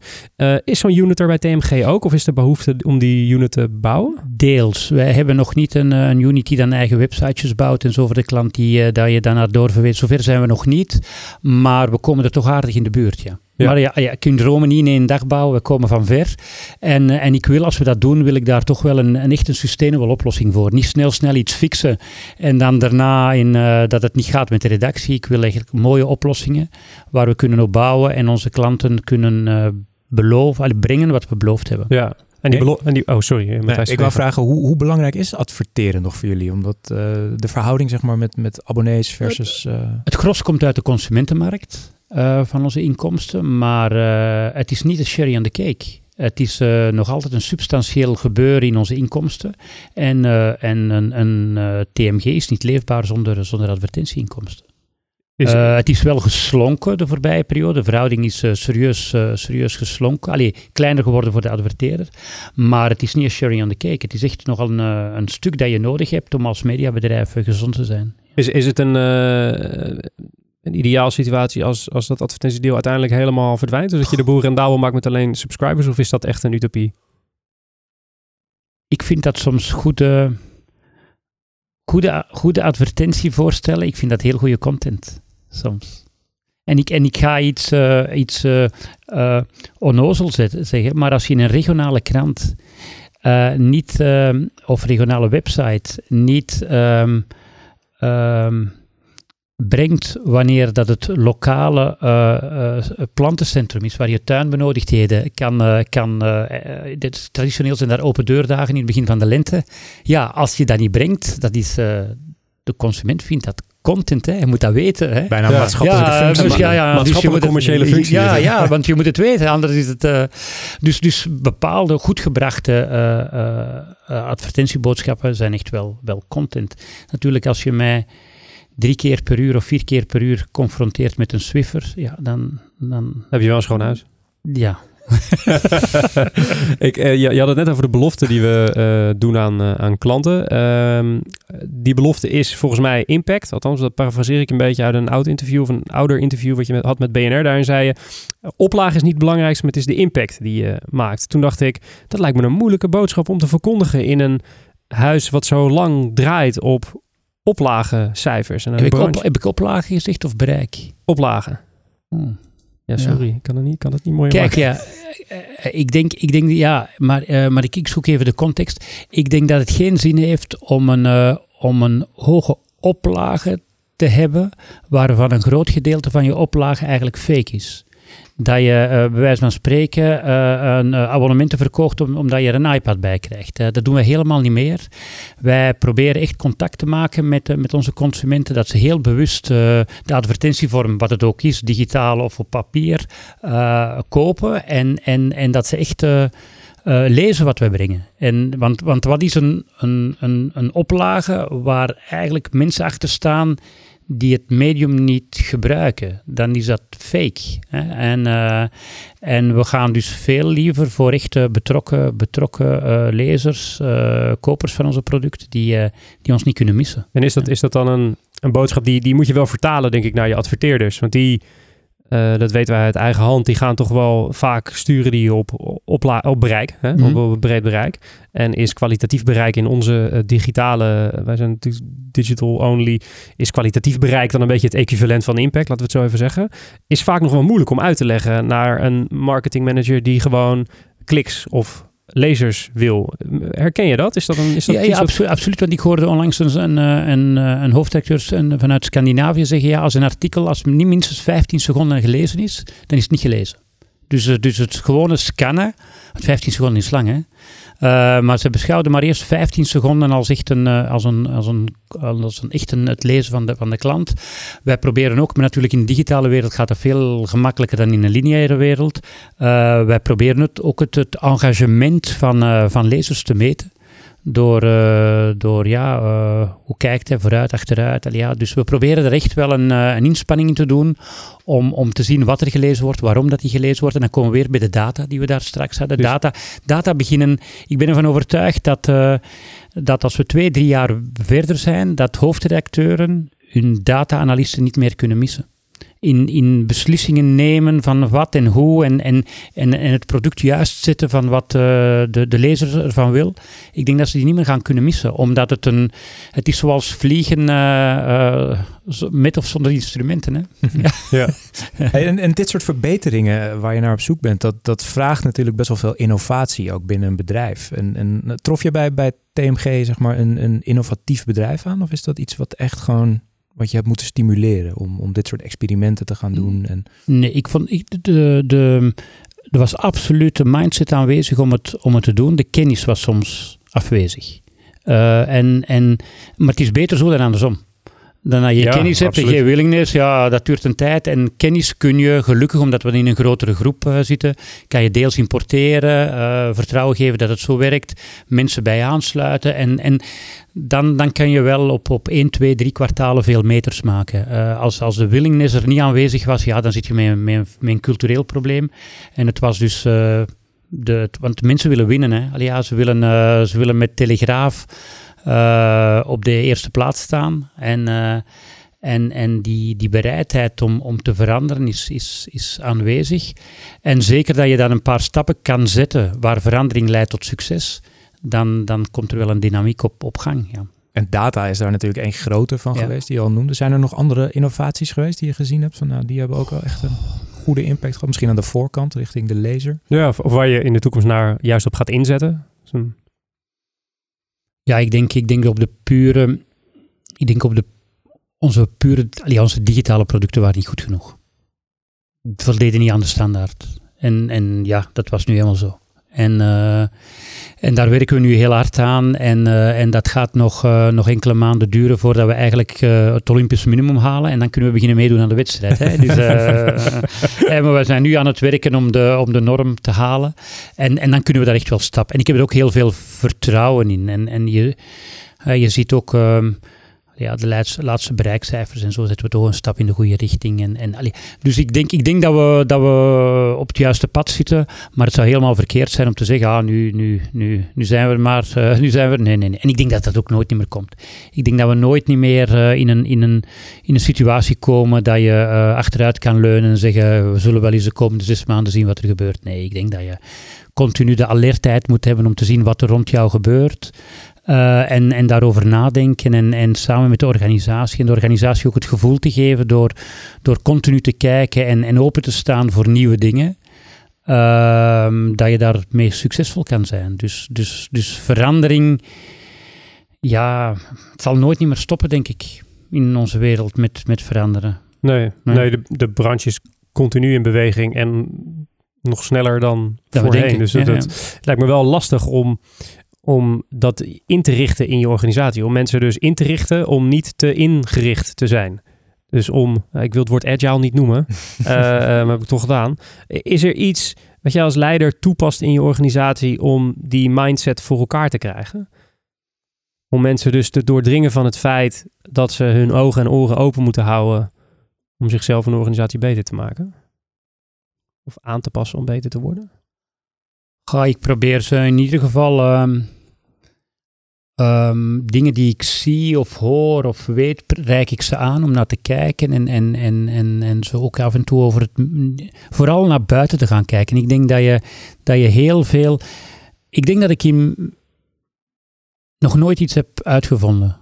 is zo'n unit er bij TMG ook of is er behoefte om die unit te bouwen? Deels. Wij hebben nog niet een, een unit die dan eigen websitejes bouwt en zo voor de klant die, dat je daarnaar doorverweet. Zover zijn we nog niet, maar we komen er toch aardig in de buurt, ja. Ja. Maar ja, ja, je kunt Rome niet in één dag bouwen. We komen van ver. En, eh, en ik wil, als we dat doen, wil ik daar toch wel een, een echt een sustainable oplossing voor. Niet snel, snel iets fixen en dan daarna in, uh, dat het niet gaat met de redactie. Ik wil eigenlijk mooie oplossingen waar we kunnen op bouwen en onze klanten kunnen uh, beloven, brengen wat we beloofd hebben. Ja, en die, en die, oh, sorry. Nee, ik wou vragen, hoe, hoe, belangrijk is adverteren nog voor jullie? Omdat uh, de verhouding zeg maar, met, met abonnees versus... Uh... Het gros komt uit de consumentenmarkt uh, van onze inkomsten, maar uh, het is niet een sherry aan de cake. Het is uh, nog altijd een substantieel gebeuren in onze inkomsten. En, en een, een TMG is niet leefbaar zonder, zonder advertentieinkomsten. Is uh, het is wel geslonken de voorbije periode. De verhouding is serieus, serieus geslonken. Allee, kleiner geworden voor de adverteerder. Maar het is niet een sharing on the cake. Het is echt nog een, een stuk dat je nodig hebt om als mediabedrijf gezond te zijn. Is, is het een een ideaal situatie als, als dat advertentiedeel uiteindelijk helemaal verdwijnt? Dus dat je de boel rendabel maakt met alleen subscribers? Of is dat echt een utopie? Ik vind dat soms goede, goede, goede advertentievoorstellen. Ik vind dat heel goede content soms. En ik, en ik ga iets, uh, iets uh, uh, onnozel zeggen, maar als je in een regionale krant niet, ehm, of regionale website niet um, um, brengt wanneer dat het lokale uh, uh, plantencentrum is, waar je tuinbenodigdheden kan, uh, kan traditioneel zijn daar open deurdagen in het begin van de lente. Ja, als je dat niet brengt, dat is, de consument vindt dat content, hè. je moet dat weten. Hè. Bijna ja. maatschappelijke ja, functie. Dus, ja, ja, maatschappelijke dus commerciële het, functie. Ja, ja, want je moet het weten, anders is het... Uh, dus, dus bepaalde goed gebrachte uh, uh, advertentieboodschappen zijn echt wel, wel content. Natuurlijk, als je mij drie keer per uur of vier keer per uur confronteert met een Swiffer, ja, dan... dan Heb je wel een schoon huis? Ja. ik, uh, je, je, had het net over de belofte die we uh, doen aan, uh, aan klanten. Uh, die belofte is volgens mij impact. Althans, dat parafraseer ik een beetje uit een oud interview of een ouder interview wat je met, had met BNR. Daarin zei je, oplage is niet het belangrijkste, maar het is de impact die je maakt. Toen dacht ik, dat lijkt me een moeilijke boodschap om te verkondigen in een huis wat zo lang draait op oplagecijfers. En heb, ik op, heb ik oplagen gezegd of bereik? Oplagen. Hmm. Ja, sorry, ik kan het niet, kan het niet mooi Kijk, maken. ja, uh, ik denk, ik denk, ja, maar, uh, maar ik, ik zoek even de context. Ik denk dat het geen zin heeft om een, uh, om een hoge oplage te hebben, waarvan een groot gedeelte van je oplage eigenlijk fake is. Dat je uh, bij wijze van spreken uh, een uh, abonnementen verkoopt om, omdat je er een iPad bij krijgt. dat doen we helemaal niet meer. Wij proberen echt contact te maken met, met onze consumenten, dat ze heel bewust de advertentievorm, wat het ook is, digitaal of op papier, kopen. En, en, en dat ze echt lezen wat wij brengen. En, want, want wat is een, een, een, een oplage waar eigenlijk mensen achter staan die het medium niet gebruiken, dan is dat fake. Hè? En, uh, en we gaan dus veel liever voor echte betrokken, betrokken uh, lezers, uh, kopers van onze producten, die, die ons niet kunnen missen. En is dat, is dat dan een, een boodschap die, die moet je wel vertalen, denk ik, naar je adverteerders? Want die, uh, dat weten wij uit eigen hand, die gaan toch wel vaak sturen die op, op, op bereik, hè? Mm-hmm. op, op breed bereik. En is kwalitatief bereik in onze uh, digitale, wij zijn natuurlijk digital only, is kwalitatief bereik dan een beetje het equivalent van impact, laten we het zo even zeggen. Is vaak nog wel moeilijk om uit te leggen naar een marketing manager die gewoon kliks of lezers wil. Herken je dat? Is dat een, is dat ja, ja absolu wat... absoluut. Want ik hoorde onlangs een, een, een, een hoofdredacteur vanuit Scandinavië zeggen: ja, als een artikel als niet minstens 15 seconden gelezen is, dan is het niet gelezen. Dus, dus het gewone scannen, 15 seconden is lang hè. Uh, maar ze beschouwden maar eerst 15 seconden als echt een, uh, als een, als een, als een, echt een, het lezen van de, van de klant. Wij proberen ook, maar natuurlijk in de digitale wereld gaat dat veel gemakkelijker dan in een lineaire wereld. Uh, wij proberen het, ook het, het engagement van, van lezers te meten door, uh, door ja, uh, hoe kijkt hij vooruit, achteruit. Ja, dus we proberen er echt wel een, uh, een inspanning in te doen om, om te zien wat er gelezen wordt, waarom dat die gelezen wordt. En dan komen we weer bij de data die we daar straks hadden. Dus. Data, data beginnen, ik ben ervan overtuigd dat, dat als we twee, drie jaar verder zijn, dat hoofdredacteuren hun data-analysten niet meer kunnen missen in, in beslissingen nemen van wat en hoe en, en, en, en het product juist zetten van wat uh, de, de lezer ervan wil. Ik denk dat ze die niet meer gaan kunnen missen, omdat het een, het is zoals vliegen uh, uh, met of zonder instrumenten. Hè? ja. en, en dit soort verbeteringen waar je naar op zoek bent, dat, dat vraagt natuurlijk best wel veel innovatie ook binnen een bedrijf. En, en trof je bij, bij TMG zeg maar een, een innovatief bedrijf aan? Of is dat iets wat echt gewoon wat je hebt moeten stimuleren om, om dit soort experimenten te gaan doen? En... Nee, ik vond ik, de, de, er was absoluut een mindset aanwezig om het, om het te doen. De kennis was soms afwezig. Uh, en, en, maar het is beter zo dan andersom. Dan als je ja, kennis hebt en geen willingness, ja, dat duurt een tijd. En kennis kun je, gelukkig omdat we in een grotere groep uh, zitten, kan je deels importeren, uh, vertrouwen geven dat het zo werkt, mensen bij aansluiten. En, en dan, dan kan je wel op, op 1, 2, 3 kwartalen veel meters maken. Uh, als, als de willingness er niet aanwezig was, ja, dan zit je met, met, met een cultureel probleem. En het was dus... de, want mensen willen winnen. Hè. Allee, ja, ze, willen, ze willen met Telegraaf op de eerste plaats staan. En, uh, En, en die, die bereidheid om, om te veranderen is, is, is aanwezig. En zeker dat je dan een paar stappen kan zetten waar verandering leidt tot succes, dan, dan komt er wel een dynamiek op, op gang. Ja. En data is daar natuurlijk één grote van geweest, die je al noemde. Zijn er nog andere innovaties geweest die je gezien hebt? Van, nou, die hebben ook wel echt een goede impact gehad. Misschien aan de voorkant, richting de laser. Ja, of, waar je in de toekomst naar juist op gaat inzetten. Ja, ik denk, ik denk op de pure... Ik denk op de... Onze pure... onze digitale producten waren niet goed genoeg. Voldeden niet aan de standaard. En, en ja, dat was nu helemaal zo. En, uh, en daar werken we nu heel hard aan. En, uh, en dat gaat nog, uh, nog enkele maanden duren voordat we eigenlijk het Olympisch minimum halen. En dan kunnen we beginnen meedoen aan de wedstrijd. Hè? Dus, maar we zijn nu aan het werken om de, om de norm te halen. En, en dan kunnen we daar echt wel stappen. En ik heb er ook heel veel vertrouwen in. En, en je, je ziet ook ehm, ja, de laatste, laatste bereikcijfers en zo zetten we toch een stap in de goede richting. En, en, dus ik denk, ik denk dat, we, dat we op het juiste pad zitten, maar het zou helemaal verkeerd zijn om te zeggen, ah, nu, nu, nu, nu zijn we maar, uh, nu zijn we, nee, nee. En ik denk dat dat ook nooit meer komt. Ik denk dat we nooit niet meer uh, in, een, in, een, in een situatie komen dat je uh, achteruit kan leunen en zeggen, we zullen wel eens de komende zes maanden zien wat er gebeurt. Nee, ik denk dat je continu de alertheid moet hebben om te zien wat er rond jou gebeurt. Uh, en, en daarover nadenken en, en samen met de organisatie en de organisatie ook het gevoel te geven door, door continu te kijken en, en open te staan voor nieuwe dingen, uh, dat je daarmee succesvol kan zijn. Dus, dus, dus verandering, ja, het zal nooit niet meer stoppen, denk ik, in onze wereld met, met veranderen. Nee, nee. nee de, de branche is continu in beweging en nog sneller dan dat voorheen. Dus het lijkt me wel lastig om om dat in te richten in je organisatie. Om mensen dus in te richten om niet te ingericht te zijn. Dus om, eh, ik wil het woord agile niet noemen, uh, maar heb ik toch gedaan. Is er iets wat jij als leider toepast in je organisatie om die mindset voor elkaar te krijgen? Om mensen dus te doordringen van het feit dat ze hun ogen en oren open moeten houden om zichzelf en de organisatie beter te maken? Of aan te passen om beter te worden? Ga ik probeer ze in ieder geval um, um, dingen die ik zie of hoor of weet, reik ik ze aan om naar te kijken en, en, en, en, en zo ook af en toe over het, vooral naar buiten te gaan kijken. Ik denk dat je, dat je heel veel, ik denk dat ik in nog nooit iets heb uitgevonden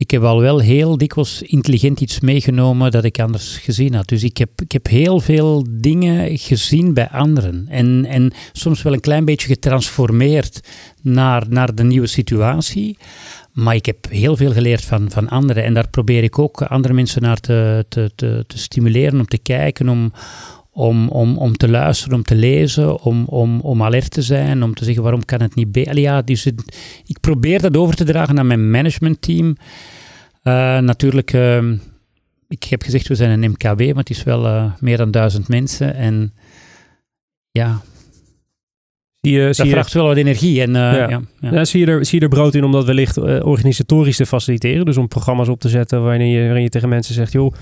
ik heb al wel heel dikwijls intelligent iets meegenomen dat ik anders gezien had. Dus ik heb, ik heb heel veel dingen gezien bij anderen. En, en soms wel een klein beetje getransformeerd naar, naar de nieuwe situatie. Maar ik heb heel veel geleerd van, van anderen. En daar probeer ik ook andere mensen naar te, te, te, te stimuleren, om te kijken, om, om, om, om te luisteren, om te lezen, om, om, om alert te zijn, om te zeggen waarom kan het niet beter. Ja, dus ik probeer dat over te dragen naar mijn managementteam. Uh, natuurlijk, uh, ik heb gezegd we zijn een MKB, maar het is wel uh, meer dan duizend mensen. En ja, Zie je, dat zie vraagt je, wel wat energie. En, ja. Ja, ja. ja. zie, je er, zie je er brood in om dat wellicht organisatorisch te faciliteren? Dus om programma's op te zetten waarin je, waarin je tegen mensen zegt... joh,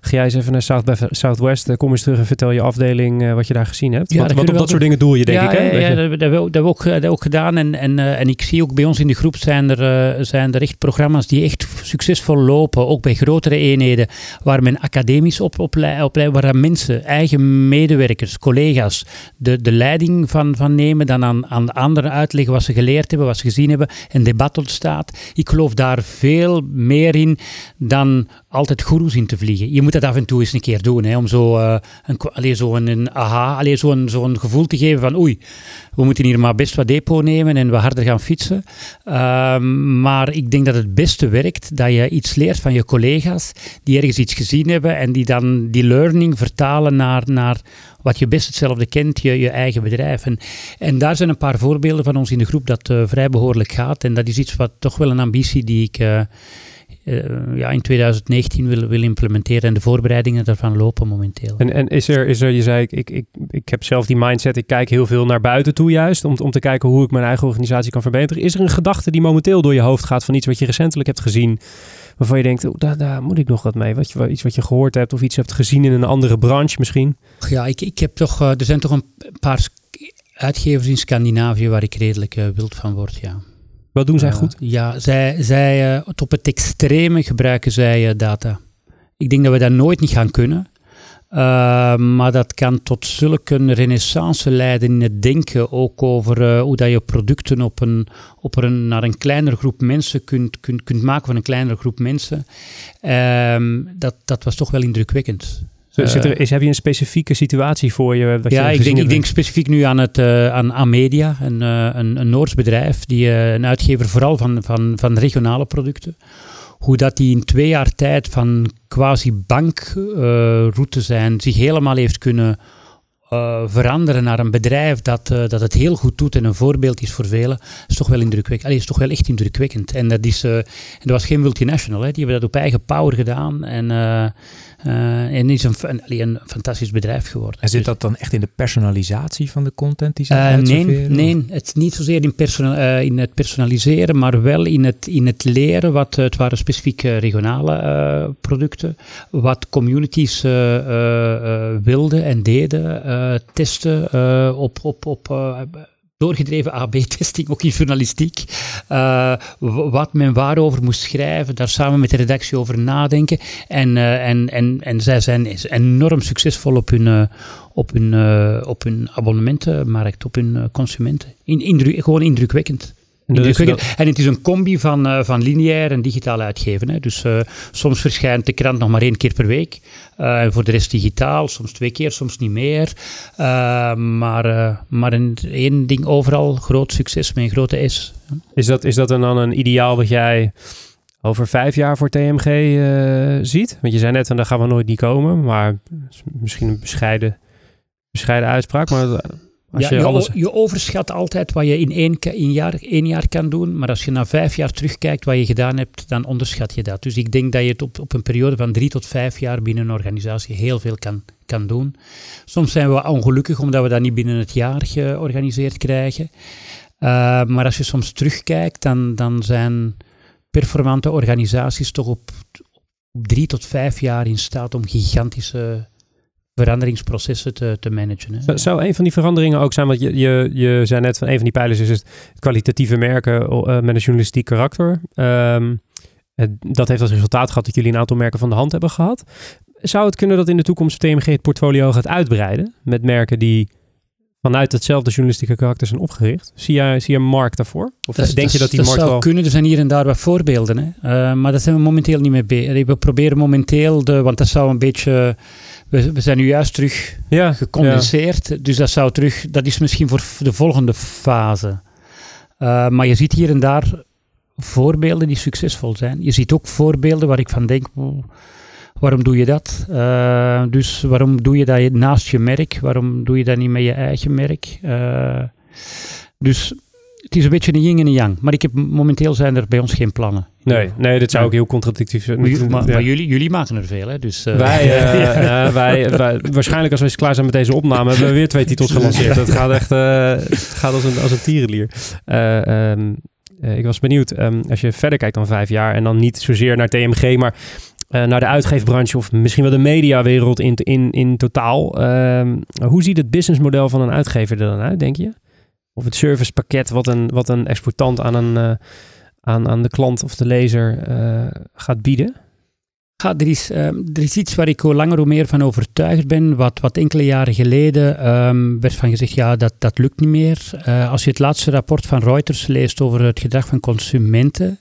Ga jij eens even naar South Southwest, eh, kom eens terug en vertel je afdeling uh, wat je daar gezien hebt. Ja, wat, wat op dat soort dingen doe je, denk ja, ik. Hè? Ja, ja, dat, hebben we, ook, dat ook gedaan. En, en, en ik zie ook bij ons in de groep zijn er, zijn er echt programma's die echt succesvol lopen. Ook bij grotere eenheden, waar men academisch op, opleidt, waar mensen, eigen medewerkers, collega's, de, de leiding van, van nemen, dan aan, aan anderen uitleggen wat ze geleerd hebben, wat ze gezien hebben, en debat ontstaat. Ik geloof daar veel meer in dan altijd goeroes in te vliegen. Je moet dat af en toe eens een keer doen, hè, om zo, uh, een, zo een, een aha, alleen zo'n zo'n gevoel te geven van oei, we moeten hier maar best wat depot nemen en we harder gaan fietsen. Uh, maar ik denk dat het beste werkt dat je iets leert van je collega's die ergens iets gezien hebben en die dan die learning vertalen naar, naar wat je best hetzelfde kent, je, je eigen bedrijf. En, en daar zijn een paar voorbeelden van ons in de groep dat uh, vrij behoorlijk gaat. En dat is iets wat toch wel een ambitie die ik uh, ja, in 2019 wil, wil implementeren. En de voorbereidingen daarvan lopen momenteel. En, en is, er, is er, je zei, ik, ik, ik, ik heb zelf die mindset, ik kijk heel veel naar buiten toe juist, om, om te kijken hoe ik mijn eigen organisatie kan verbeteren. Is er een gedachte die momenteel door je hoofd gaat van iets wat je recentelijk hebt gezien, waarvan je denkt, oh, daar, daar moet ik nog wat mee? Wat je, iets wat je gehoord hebt of iets hebt gezien in een andere branche misschien? Ja, ik, ik heb toch, uh, er zijn toch een paar uitgevers in Scandinavië waar ik redelijk uh, wild van word, ja. Wat doen zij goed? Ja, zij, zij, uh, op het extreme gebruiken zij uh, data. Ik denk dat we dat nooit niet gaan kunnen. Uh, maar dat kan tot zulke renaissance leiden in het denken, ook over uh, hoe dat je producten op een, op een, naar een kleinere groep mensen kunt, kunt, kunt maken van een kleinere groep mensen. Uh, dat, dat was toch wel indrukwekkend. Zit er, is, heb je een specifieke situatie voor je? ja, je ik, denk, ik denk specifiek nu aan, het, uh, aan Amedia, een, uh, een, een Noors bedrijf, die, uh, een uitgever vooral van, van, van regionale producten hoe dat die in twee jaar tijd van quasi bankroute zijn zich helemaal heeft kunnen veranderen naar een bedrijf dat, dat het heel goed doet en een voorbeeld is voor velen, is toch wel indrukwekkend. Allee, is toch wel echt indrukwekkend. En dat, is, en dat was geen multinational, hè. die hebben dat op eigen power gedaan. En en is een, een, een, fantastisch bedrijf geworden. En zit dat dan echt in de personalisatie van de content die ze uh, Nee, nee, het is niet zozeer in, personal, uh, in het personaliseren, maar wel in het, in het leren. Wat, het waren specifieke regionale producten. Wat communities wilden en deden. testen op, op, op doorgedreven AB-testing, ook in journalistiek. Uh, wat men waarover moest schrijven, daar samen met de redactie over nadenken. En, uh, en, en, en zij zijn enorm succesvol op hun, uh, op hun, op hun abonnementenmarkt, op hun consumenten. In, indruk, gewoon indrukwekkend. Dus en het is een combi van, uh, van lineair en digitaal uitgeven. Hè. Dus uh, soms verschijnt de krant nog maar één keer per week. Uh, en voor de rest digitaal, soms twee keer, soms niet meer. maar maar een, één ding overal, groot succes met een grote S. Is dat, is dat dan een ideaal wat jij over vijf jaar voor TMG ziet? Want je zei net, van daar gaan we nooit niet komen. Maar misschien een bescheiden, bescheiden uitspraak. Maar ja, je, alles... je, overschat altijd wat je in één, in jaar, één jaar kan doen, maar als je na vijf jaar terugkijkt wat je gedaan hebt, dan onderschat je dat. Dus ik denk dat je het op, op een periode van drie tot vijf jaar binnen een organisatie heel veel kan, kan doen. Soms zijn we ongelukkig omdat we dat niet binnen het jaar georganiseerd krijgen. Uh, maar als je soms terugkijkt, dan, dan zijn performante organisaties toch op, op drie tot vijf jaar in staat om gigantische veranderingsprocessen te, te managen. Hè? Zou een van die veranderingen ook zijn, want je, je, je zei net van een van die pijlers is het kwalitatieve merken uh, met een journalistiek karakter. Het, dat heeft als resultaat gehad dat jullie een aantal merken van de hand hebben gehad. Zou het kunnen dat in de toekomst TMG het portfolio gaat uitbreiden met merken die vanuit hetzelfde journalistieke karakter zijn opgericht? Zie je, zie je een markt daarvoor? Of dat, denk je dat die dat markt zou wel... kunnen. Er zijn hier en daar wat voorbeelden. Hè? Uh, maar dat zijn we momenteel niet mee bezig. We proberen momenteel, de, want dat zou een beetje we, we zijn nu juist terug ja, gecondenseerd. Ja. Dus dat zou terug, dat is misschien voor de volgende fase. Uh, maar je ziet hier en daar voorbeelden die succesvol zijn. Je ziet ook voorbeelden waar ik van denk, oh, waarom doe je dat? Uh, dus waarom doe je dat naast je merk? Waarom doe je dat niet met je eigen merk? Uh, dus het is een beetje een yin en een yang. Maar ik heb, momenteel zijn er bij ons geen plannen. Nee, nee dit zou ook heel contradictief zijn. Maar, jullie, jullie maken er veel, hè? Dus, uh, wij, uh, wij, wij, waarschijnlijk als we klaar zijn met deze opname, hebben we weer twee titels gelanceerd. Het gaat echt het gaat als een, als een tierenlier. Um, ik was benieuwd, um, als je verder kijkt dan vijf jaar en dan niet zozeer naar TMG, maar naar de uitgeefbranche of misschien wel de mediawereld in, in, in totaal. Um, hoe ziet het businessmodel van een uitgever er dan uit, denk je? Of het servicepakket wat een, wat een exportant aan, een, uh, aan, aan de klant of de lezer uh, gaat bieden? Ja, er, is, uh, er is iets waar ik hoe langer hoe meer van overtuigd ben. Wat, wat enkele jaren geleden um, werd van gezegd, ja, dat, dat lukt niet meer. Als je het laatste rapport van Reuters leest over het gedrag van consumenten,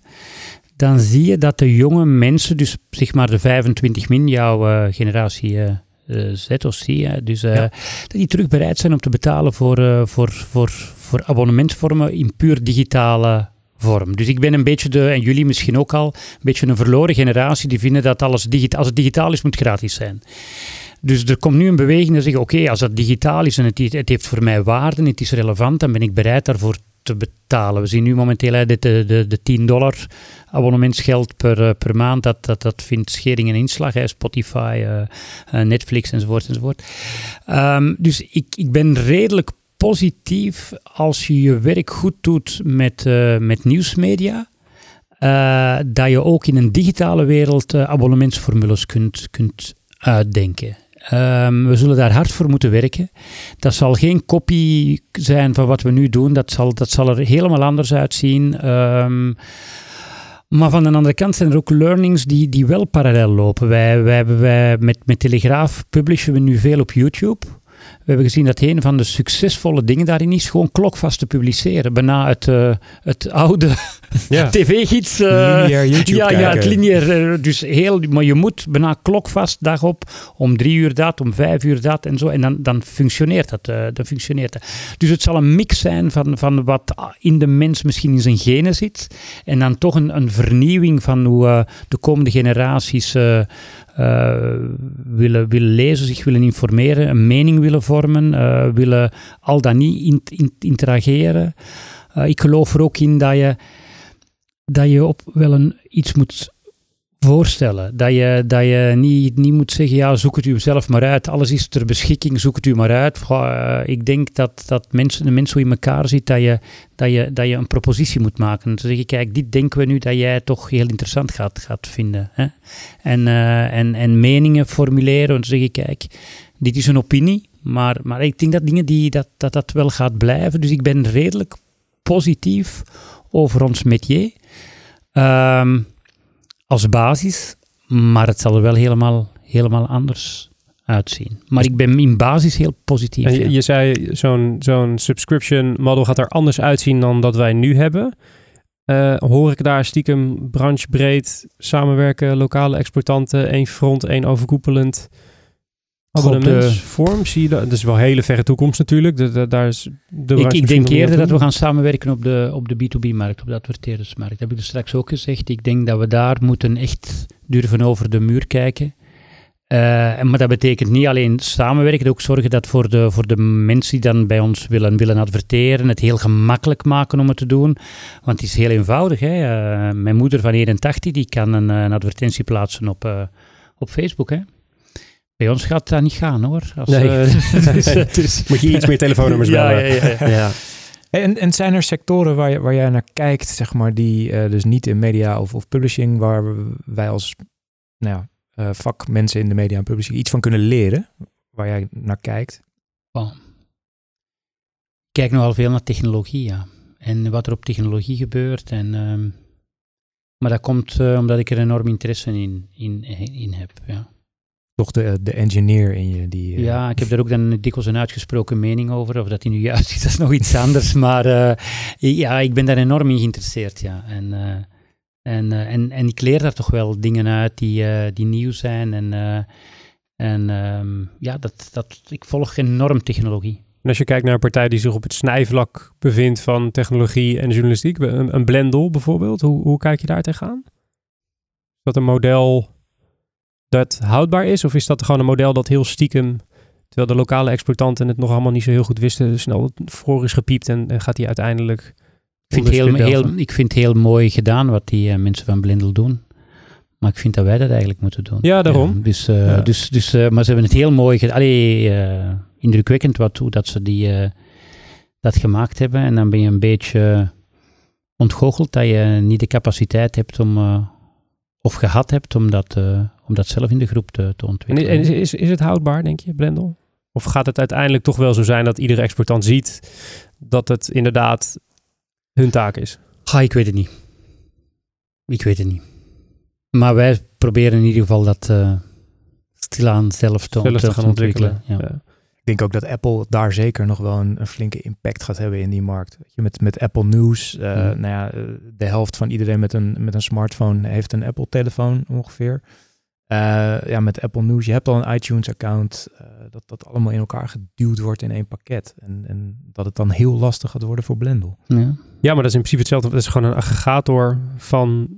dan zie je dat de jonge mensen, dus zeg maar de 25 min, jouw generatie uh, Z of C, dus uh, ja. dat die terug bereid zijn om te betalen voor, voor, voor, voor abonnementvormen in puur digitale vorm. Dus ik ben een beetje de, en jullie misschien ook al, een beetje een verloren generatie die vinden dat alles digitaal, als het digitaal is, moet gratis zijn. Dus er komt nu een beweging dat zegt, oké, okay, als dat digitaal is en het, het heeft voor mij waarde, het is relevant, dan ben ik bereid daarvoor te betalen. We zien nu momenteel hè, de, de, de 10 dollar abonnementsgeld per, uh, per maand. Dat, dat, dat vindt schering en inslag. Hè, Spotify, uh, uh, Netflix enzovoort. enzovoort. Um, dus ik, ik ben redelijk positief als je je werk goed doet met, met nieuwsmedia. dat je ook in een digitale wereld abonnementsformules kunt, kunt uitdenken. Um, we zullen daar hard voor moeten werken. Dat zal geen kopie zijn van wat we nu doen. Dat zal, dat zal er helemaal anders uitzien. Um, Maar van de andere kant zijn er ook learnings die, die wel parallel lopen. Wij, wij, wij, met, met Telegraaf publishen we nu veel op YouTube. We hebben gezien dat een van de succesvolle dingen daarin is gewoon klokvast te publiceren. Bijna het, eh, het oude Ja. tv-gids. eh, Lineair YouTube ja, ja, het lineair. eh, Dus heel, maar je moet bijna klokvast dag op om drie uur dat, om vijf uur dat en zo. En dan, dan, functioneert dat, dan functioneert dat. Dus het zal een mix zijn van, van wat in de mens misschien in zijn genen zit. En dan toch een, een vernieuwing van hoe de komende generaties willen, willen lezen, zich willen informeren, een mening willen vormen, eh, willen al dan niet in- in- interageren. Eh, ik geloof er ook in dat je dat je op wel een, iets moet voorstellen. Dat je, dat je niet, niet moet zeggen, ja, zoek het u zelf maar uit. Alles is ter beschikking, zoek het u maar uit. Eh, ik denk dat, dat mensen, de mens zo in elkaar zit, dat je, dat, je, dat je een propositie moet maken. Te zeggen, kijk, dit denken we nu dat jij toch heel interessant gaat, gaat vinden. Hè? En, en, en meningen formuleren. En te zeggen, kijk, dit is een opinie. Maar, maar ik denk dat dingen die, dat, dat dat wel gaat blijven. Dus ik ben redelijk positief over ons métier. Ehm, als basis, maar het zal er wel helemaal, helemaal anders uitzien. Maar ik ben in basis heel positief. En ja. je, zei, zo'n zo'n subscription model gaat er anders uitzien dan dat wij nu hebben. Eh, hoor ik daar stiekem branchebreed samenwerken, lokale exploitanten, één front, één overkoepelend Goh, de- abonnementsvorm? Zie je dat? Dat is wel hele verre toekomst natuurlijk. De, de- daar is de ik, denk eerder dat we gaan samenwerken op de, op de B2B-markt, op de adverteerdersmarkt. Dat heb ik er straks ook gezegd. Ik denk dat we daar moeten echt durven over de muur kijken. Eh, maar dat betekent niet alleen samenwerken, ook zorgen dat voor de, voor de mensen die dan bij ons willen, willen adverteren, het heel gemakkelijk maken om het te doen. Want het is heel eenvoudig. Hè? Eh, mijn moeder van 81 die kan een, een advertentie plaatsen op, eh, op Facebook. Hè? Bij ons gaat dat niet gaan hoor. Als, Nee. eh, dus, eh, dus- Moet je iets meer telefoonnummers bellen. ja, ja, ja. Ja. En, en zijn er sectoren waar, je, waar jij naar kijkt, zeg maar, die eh, dus niet in media of, of publishing, waar wij als nou ja, eh, vakmensen in de media en publishing iets van kunnen leren, waar jij naar kijkt? Ik kijk nogal veel naar technologie, ja. En wat er op technologie gebeurt. En, ehm, maar dat komt eh, omdat ik er enorm interesse in, in, in heb. Ja. Toch de, de engineer in je die. eh, ja, ik heb daar ook dan dikwijls een uitgesproken mening over. Of dat die nu juist is, dat is nog iets anders. Maar eh, ja, ik ben daar enorm in geïnteresseerd, ja. En, eh, en, eh, en, en ik leer daar toch wel dingen uit die, eh, die nieuw zijn. En, eh, en ehm, ja, dat, dat, ik volg enorm technologie. En als je kijkt naar een partij die zich op het snijvlak bevindt van technologie en journalistiek, een, een Blendel bijvoorbeeld, hoe, hoe kijk je daar tegenaan? Is dat een model dat houdbaar is? Of is dat gewoon een model dat heel stiekem, terwijl de lokale exploitanten het nog allemaal niet zo heel goed wisten, snel voor is gepiept en, en gaat die uiteindelijk... Ik vind, heel, heel, ik vind het heel mooi gedaan wat die eh, mensen van Blindel doen. Maar ik vind dat wij dat eigenlijk moeten doen. Ja, daarom. dus, eh, Ja. dus, dus, eh, maar ze hebben het heel mooi gedaan. Allee, indrukwekkend wat, hoe dat ze die, dat gemaakt hebben. En dan ben je een beetje ontgoocheld dat je niet de capaciteit hebt om, of gehad hebt om dat, om dat zelf in de groep te, te En, ontwikkelen. en is, is, is het houdbaar, denk je, Blendel? Of gaat het uiteindelijk toch wel zo zijn dat iedere exploitant ziet dat het inderdaad hun taak is? Ga, ik weet het niet. Ik weet het niet. Maar wij proberen in ieder geval dat eh, stilaan zelf te, Zelf te gaan ontwikkelen. Ja. Ja. Ik denk ook dat Apple daar zeker nog wel een, een flinke impact gaat hebben in die markt. Met, met Apple News, eh, nou ja, eh, de helft van iedereen met een, met een smartphone heeft een Apple-telefoon ongeveer. Eh, ja, met Apple News, je hebt al een iTunes-account, eh, dat dat allemaal in elkaar geduwd wordt in één pakket. En, en dat het dan heel lastig gaat worden voor Blendel. Ja. Ja, maar dat is in principe hetzelfde. Dat is gewoon een aggregator van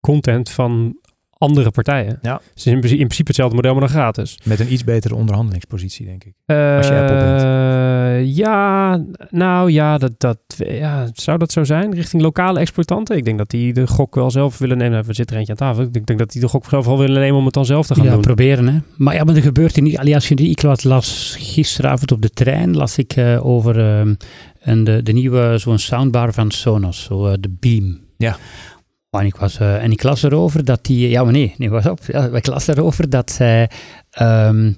content van andere partijen. Ja. Is in, principe- in principe hetzelfde model, maar dan gratis. Met een iets betere onderhandelingspositie, denk ik. Als je Apple bent. Ja, nou ja, dat, dat, ja, zou dat zo zijn richting lokale exploitanten? Ik denk dat die de gok wel zelf willen nemen. Nou, Er zit er eentje aan tafel. Ik denk, denk dat die de gok zelf wel willen nemen om het dan zelf te gaan ja, doen. proberen. Hè. Maar ja, maar er gebeurt er niet. Die, ik las, las gisteravond op de trein las ik eh, over ehm, een, de, de nieuwe zo'n soundbar van Sonos, zo eh, de Beam. Ja. En ik, was, eh, en ik las erover dat die, ja maar nee, nee, was op. Ja, ik las erover dat zij ehm,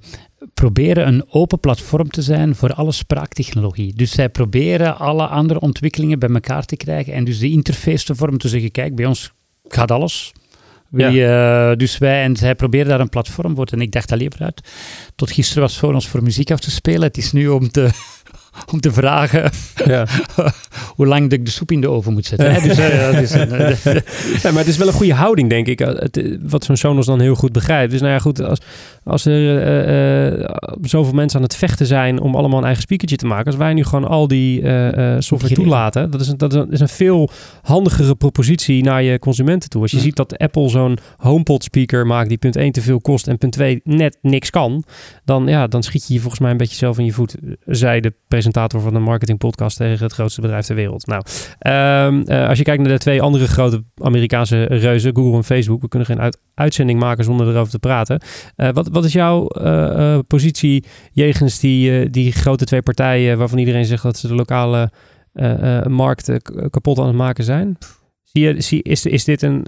proberen een open platform te zijn voor alle spraaktechnologie. Dus zij proberen alle andere ontwikkelingen bij elkaar te krijgen en dus de interface te vormen te zeggen, kijk, bij ons gaat alles. Wie, eh, dus wij, en zij proberen daar een platform voor. En ik dacht alleen vooruit. Tot gisteren was het voor ons voor muziek af te spelen. Het is nu om te, om te vragen Ja. hoe lang ik de soep in de oven moet zetten. hè. Dus, eh, dus, eh, Ja, maar het is wel een goede houding, denk ik. Eh, Het, wat zo'n Sonos dan heel goed begrijpt. Dus nou ja, goed, als, als er zoveel mensen aan het vechten zijn om allemaal een eigen speakertje te maken, als wij nu gewoon al die software toelaten, dat is, een, dat is een, is een veel handigere propositie naar je consumenten toe. Als je ziet dat Apple zo'n HomePod speaker maakt die punt 1 te veel kost en punt 2 net niks kan, dan, ja, dan schiet je je volgens mij een beetje zelf in je voet, zei de presentator van een marketingpodcast tegen het grootste bedrijf ter wereld. Nou, Ehm, eh, als je kijkt naar de twee andere grote Amerikaanse reuzen, Google en Facebook, we kunnen geen uit- uitzending maken zonder erover te praten. Eh, wat, wat is jouw eh, positie jegens die, die grote twee partijen waarvan iedereen zegt dat ze de lokale markt kapot aan het maken zijn? Zie je, zie, is, is, dit een,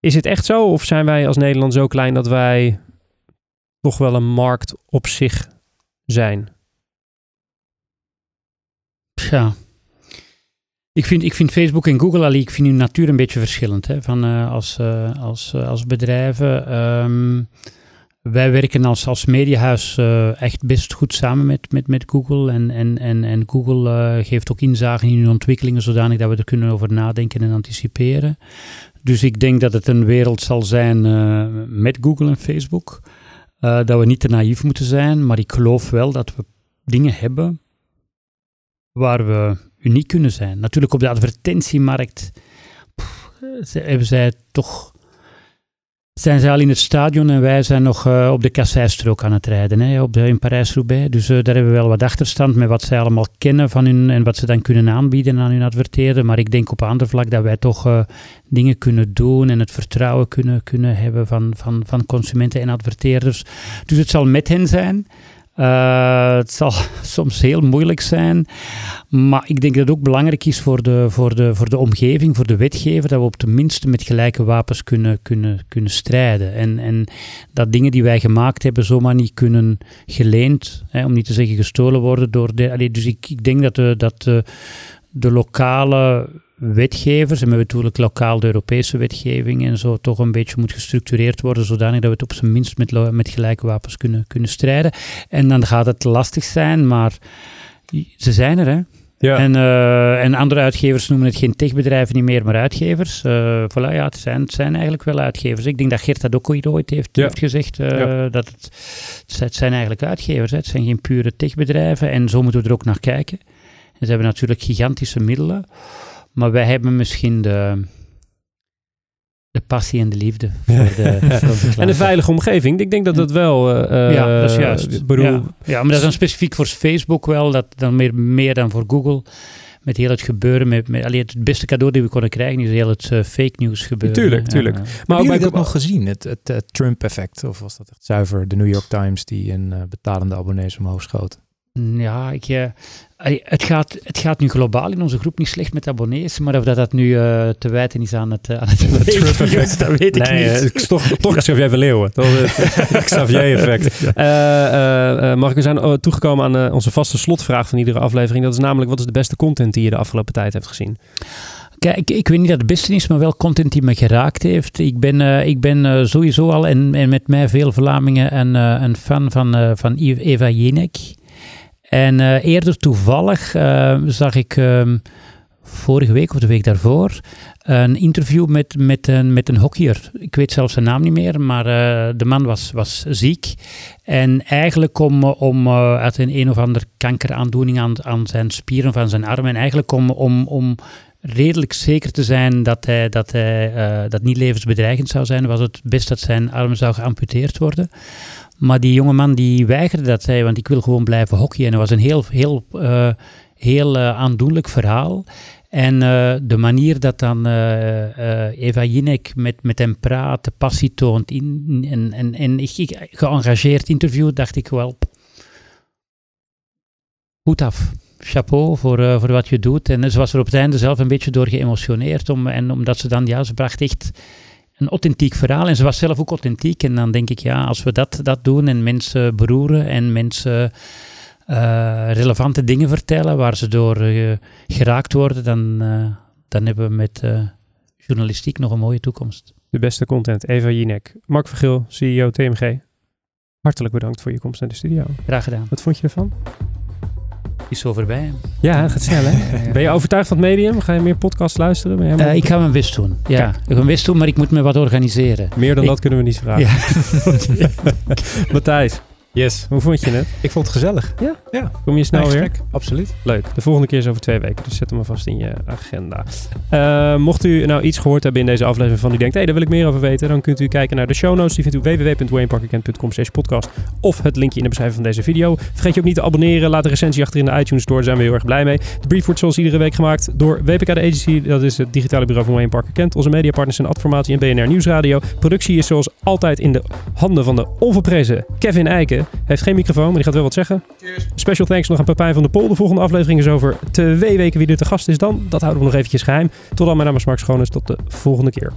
is het echt zo of zijn wij als Nederland zo klein dat wij toch wel een markt op zich zijn? Ja. Ik vind, ik vind Facebook en Google, allee, ik vind hun natuur een beetje verschillend hè, van, eh, als, eh, als, eh, als bedrijven. Ehm, wij werken als, als mediahuis echt best goed samen met, met, met Google. En, en, en, en Google geeft ook inzage in hun ontwikkelingen, zodanig dat we er kunnen over nadenken en anticiperen. Dus ik denk dat het een wereld zal zijn met Google en Facebook. dat we niet te naïef moeten zijn, maar ik geloof wel dat we dingen hebben waar we uniek kunnen zijn. Natuurlijk op de advertentiemarkt hebben zij toch... Zijn zij al in het stadion en wij zijn nog eh, op de kasseistrook aan het rijden, hè, op de, in Parijs-Roubaix. Dus eh, daar hebben we wel wat achterstand met wat zij allemaal kennen van hun en wat ze dan kunnen aanbieden aan hun adverteerder. Maar ik denk op ander vlak dat wij toch eh, dingen kunnen doen en het vertrouwen kunnen, kunnen hebben van, van, van consumenten en adverteerders. Dus het zal met hen zijn. Eh, het zal soms heel moeilijk zijn, maar ik denk dat het ook belangrijk is voor de, voor de, voor de omgeving, voor de wetgever, dat we op tenminste met gelijke wapens kunnen, kunnen, kunnen strijden. En, en dat dingen die wij gemaakt hebben zomaar niet kunnen geleend, hè, om niet te zeggen gestolen worden door de... dus ik, ik denk dat, de, dat de lokale wetgevers, en we hebben natuurlijk lokaal de Europese wetgeving en zo, toch een beetje moet gestructureerd worden, zodanig dat we het op zijn minst met, met gelijke wapens kunnen, kunnen strijden. En dan gaat het lastig zijn, maar ze zijn er, hè. Ja. En, eh, en andere uitgevers noemen het geen techbedrijven niet meer, maar uitgevers. Eh voilà, ja, het zijn, het zijn eigenlijk wel uitgevers. Ik denk dat Geert dat ook ooit heeft, Ja. heeft gezegd. eh, Ja. dat het, het zijn- het zijn eigenlijk uitgevers. Hè. Het zijn geen pure techbedrijven. En zo moeten we er ook naar kijken. En ze hebben natuurlijk gigantische middelen. Maar wij hebben misschien de, de passie en de liefde voor de, voor En een veilige omgeving. Ik denk dat dat wel. eh, Ja, dat is juist. ik bedoel, ja. ja, maar dat is dan specifiek voor Facebook wel, dat dan meer, meer dan voor Google. Met heel het gebeuren, met, met, allee, het beste cadeau dat we konden krijgen is heel het eh, fake news gebeuren. Tuurlijk, tuurlijk. ja. Maar Maar ook ook bij dat nog gezien, het, het, Trump-effect? Of was dat echt zuiver de New York Times die een betalende abonnees omhoog schoot? Ja, ik, eh, het, gaat, het gaat nu globaal in onze groep niet slecht met abonnees, maar of dat, dat nu eh, te wijten is aan het, eh, aan het news, dat weet ik Nee, niet. eh, toch, toch Xavier van Leeuwen. Dat het Xavier-effect. Mark, we zijn oh, toegekomen aan onze vaste slotvraag van iedere aflevering. Dat is namelijk, wat is de beste content die je de afgelopen tijd hebt gezien? Kijk, ik, ik weet niet dat het beste is, maar wel content die me geraakt heeft. Ik ben, ik ben sowieso al, en, en met mij veel Vlamingen, een, een fan van, van Eva- Jinek. En eh, eerder toevallig eh, zag ik ehm, vorige week of de week daarvoor een interview met, met, een, met een hockeyer. Ik weet zelfs zijn naam niet meer, maar eh, de man was, was ziek. En eigenlijk om, om uit een een of ander kankeraandoening aan, aan zijn spieren van zijn arm. En eigenlijk om, om, om redelijk zeker te zijn dat hij, dat hij dat niet levensbedreigend zou zijn, was het best dat zijn arm zou geamputeerd worden. Maar die jongeman die weigerde dat, zei, want ik wil gewoon blijven hockeyen. En dat was een heel, heel, eh, heel eh, aandoenlijk verhaal. En eh, de manier dat dan Eva Jinek met, met hem praat, de passie toont in, en, en, en ik, geëngageerd interview, dacht ik wel, goed af. Chapeau voor, voor wat je doet. En ze was er op het einde zelf een beetje door geëmotioneerd. Om, en omdat ze dan, ja, ze bracht echt een authentiek verhaal. En ze was zelf ook authentiek. En dan denk ik, ja, als we dat, dat doen en mensen beroeren en mensen eh, relevante dingen vertellen waar ze door eh, geraakt worden, dan, eh, dan hebben we met journalistiek nog een mooie toekomst. De beste content, Eva Jinek. Mark Vergil, CEO TMG. Hartelijk bedankt voor je komst naar de studio. Graag gedaan. Wat vond je ervan? Is zo voorbij. Ja, het gaat snel hè? Ben je overtuigd van het medium? Ga je meer podcasts luisteren? Ben helemaal- Eh, ik ga mijn best doen. Ja, ik ga mijn best doen, maar ik moet me wat organiseren. Meer dan ik- dat kunnen we niet vragen. Ja. Matthijs, Yes. hoe vond je het? Ik vond het gezellig. Kom je snel Nee, weer? Absoluut. Leuk. De volgende keer is over twee weken, dus zet hem maar vast in je agenda. Eh, mocht u nou iets gehoord hebben in deze aflevering van u denkt, hé, daar wil ik meer over weten, dan kunt u kijken naar de show notes. Die vindt u www.wayneparkerkent.com podcast of het linkje in de beschrijving van deze video. Vergeet je ook niet te abonneren. Laat een recensie achter in de iTunes Store, daar zijn we heel erg blij mee. De brief wordt zoals iedere week gemaakt door WPK de Agency. Dat is het digitale bureau van Wayne Parker Kent. Onze mediapartners zijn Adformatie en BNR Nieuwsradio. Productie is zoals altijd in de handen van de onverprezen Kevin Eiken. Hij heeft geen microfoon, maar die gaat wel wat zeggen. Special thanks nog aan Pepijn van der Pol. De volgende aflevering is over twee weken wie er te gast is dan. Dat houden we nog eventjes geheim. Tot dan, mijn naam is Mark Schoones. Tot de volgende keer.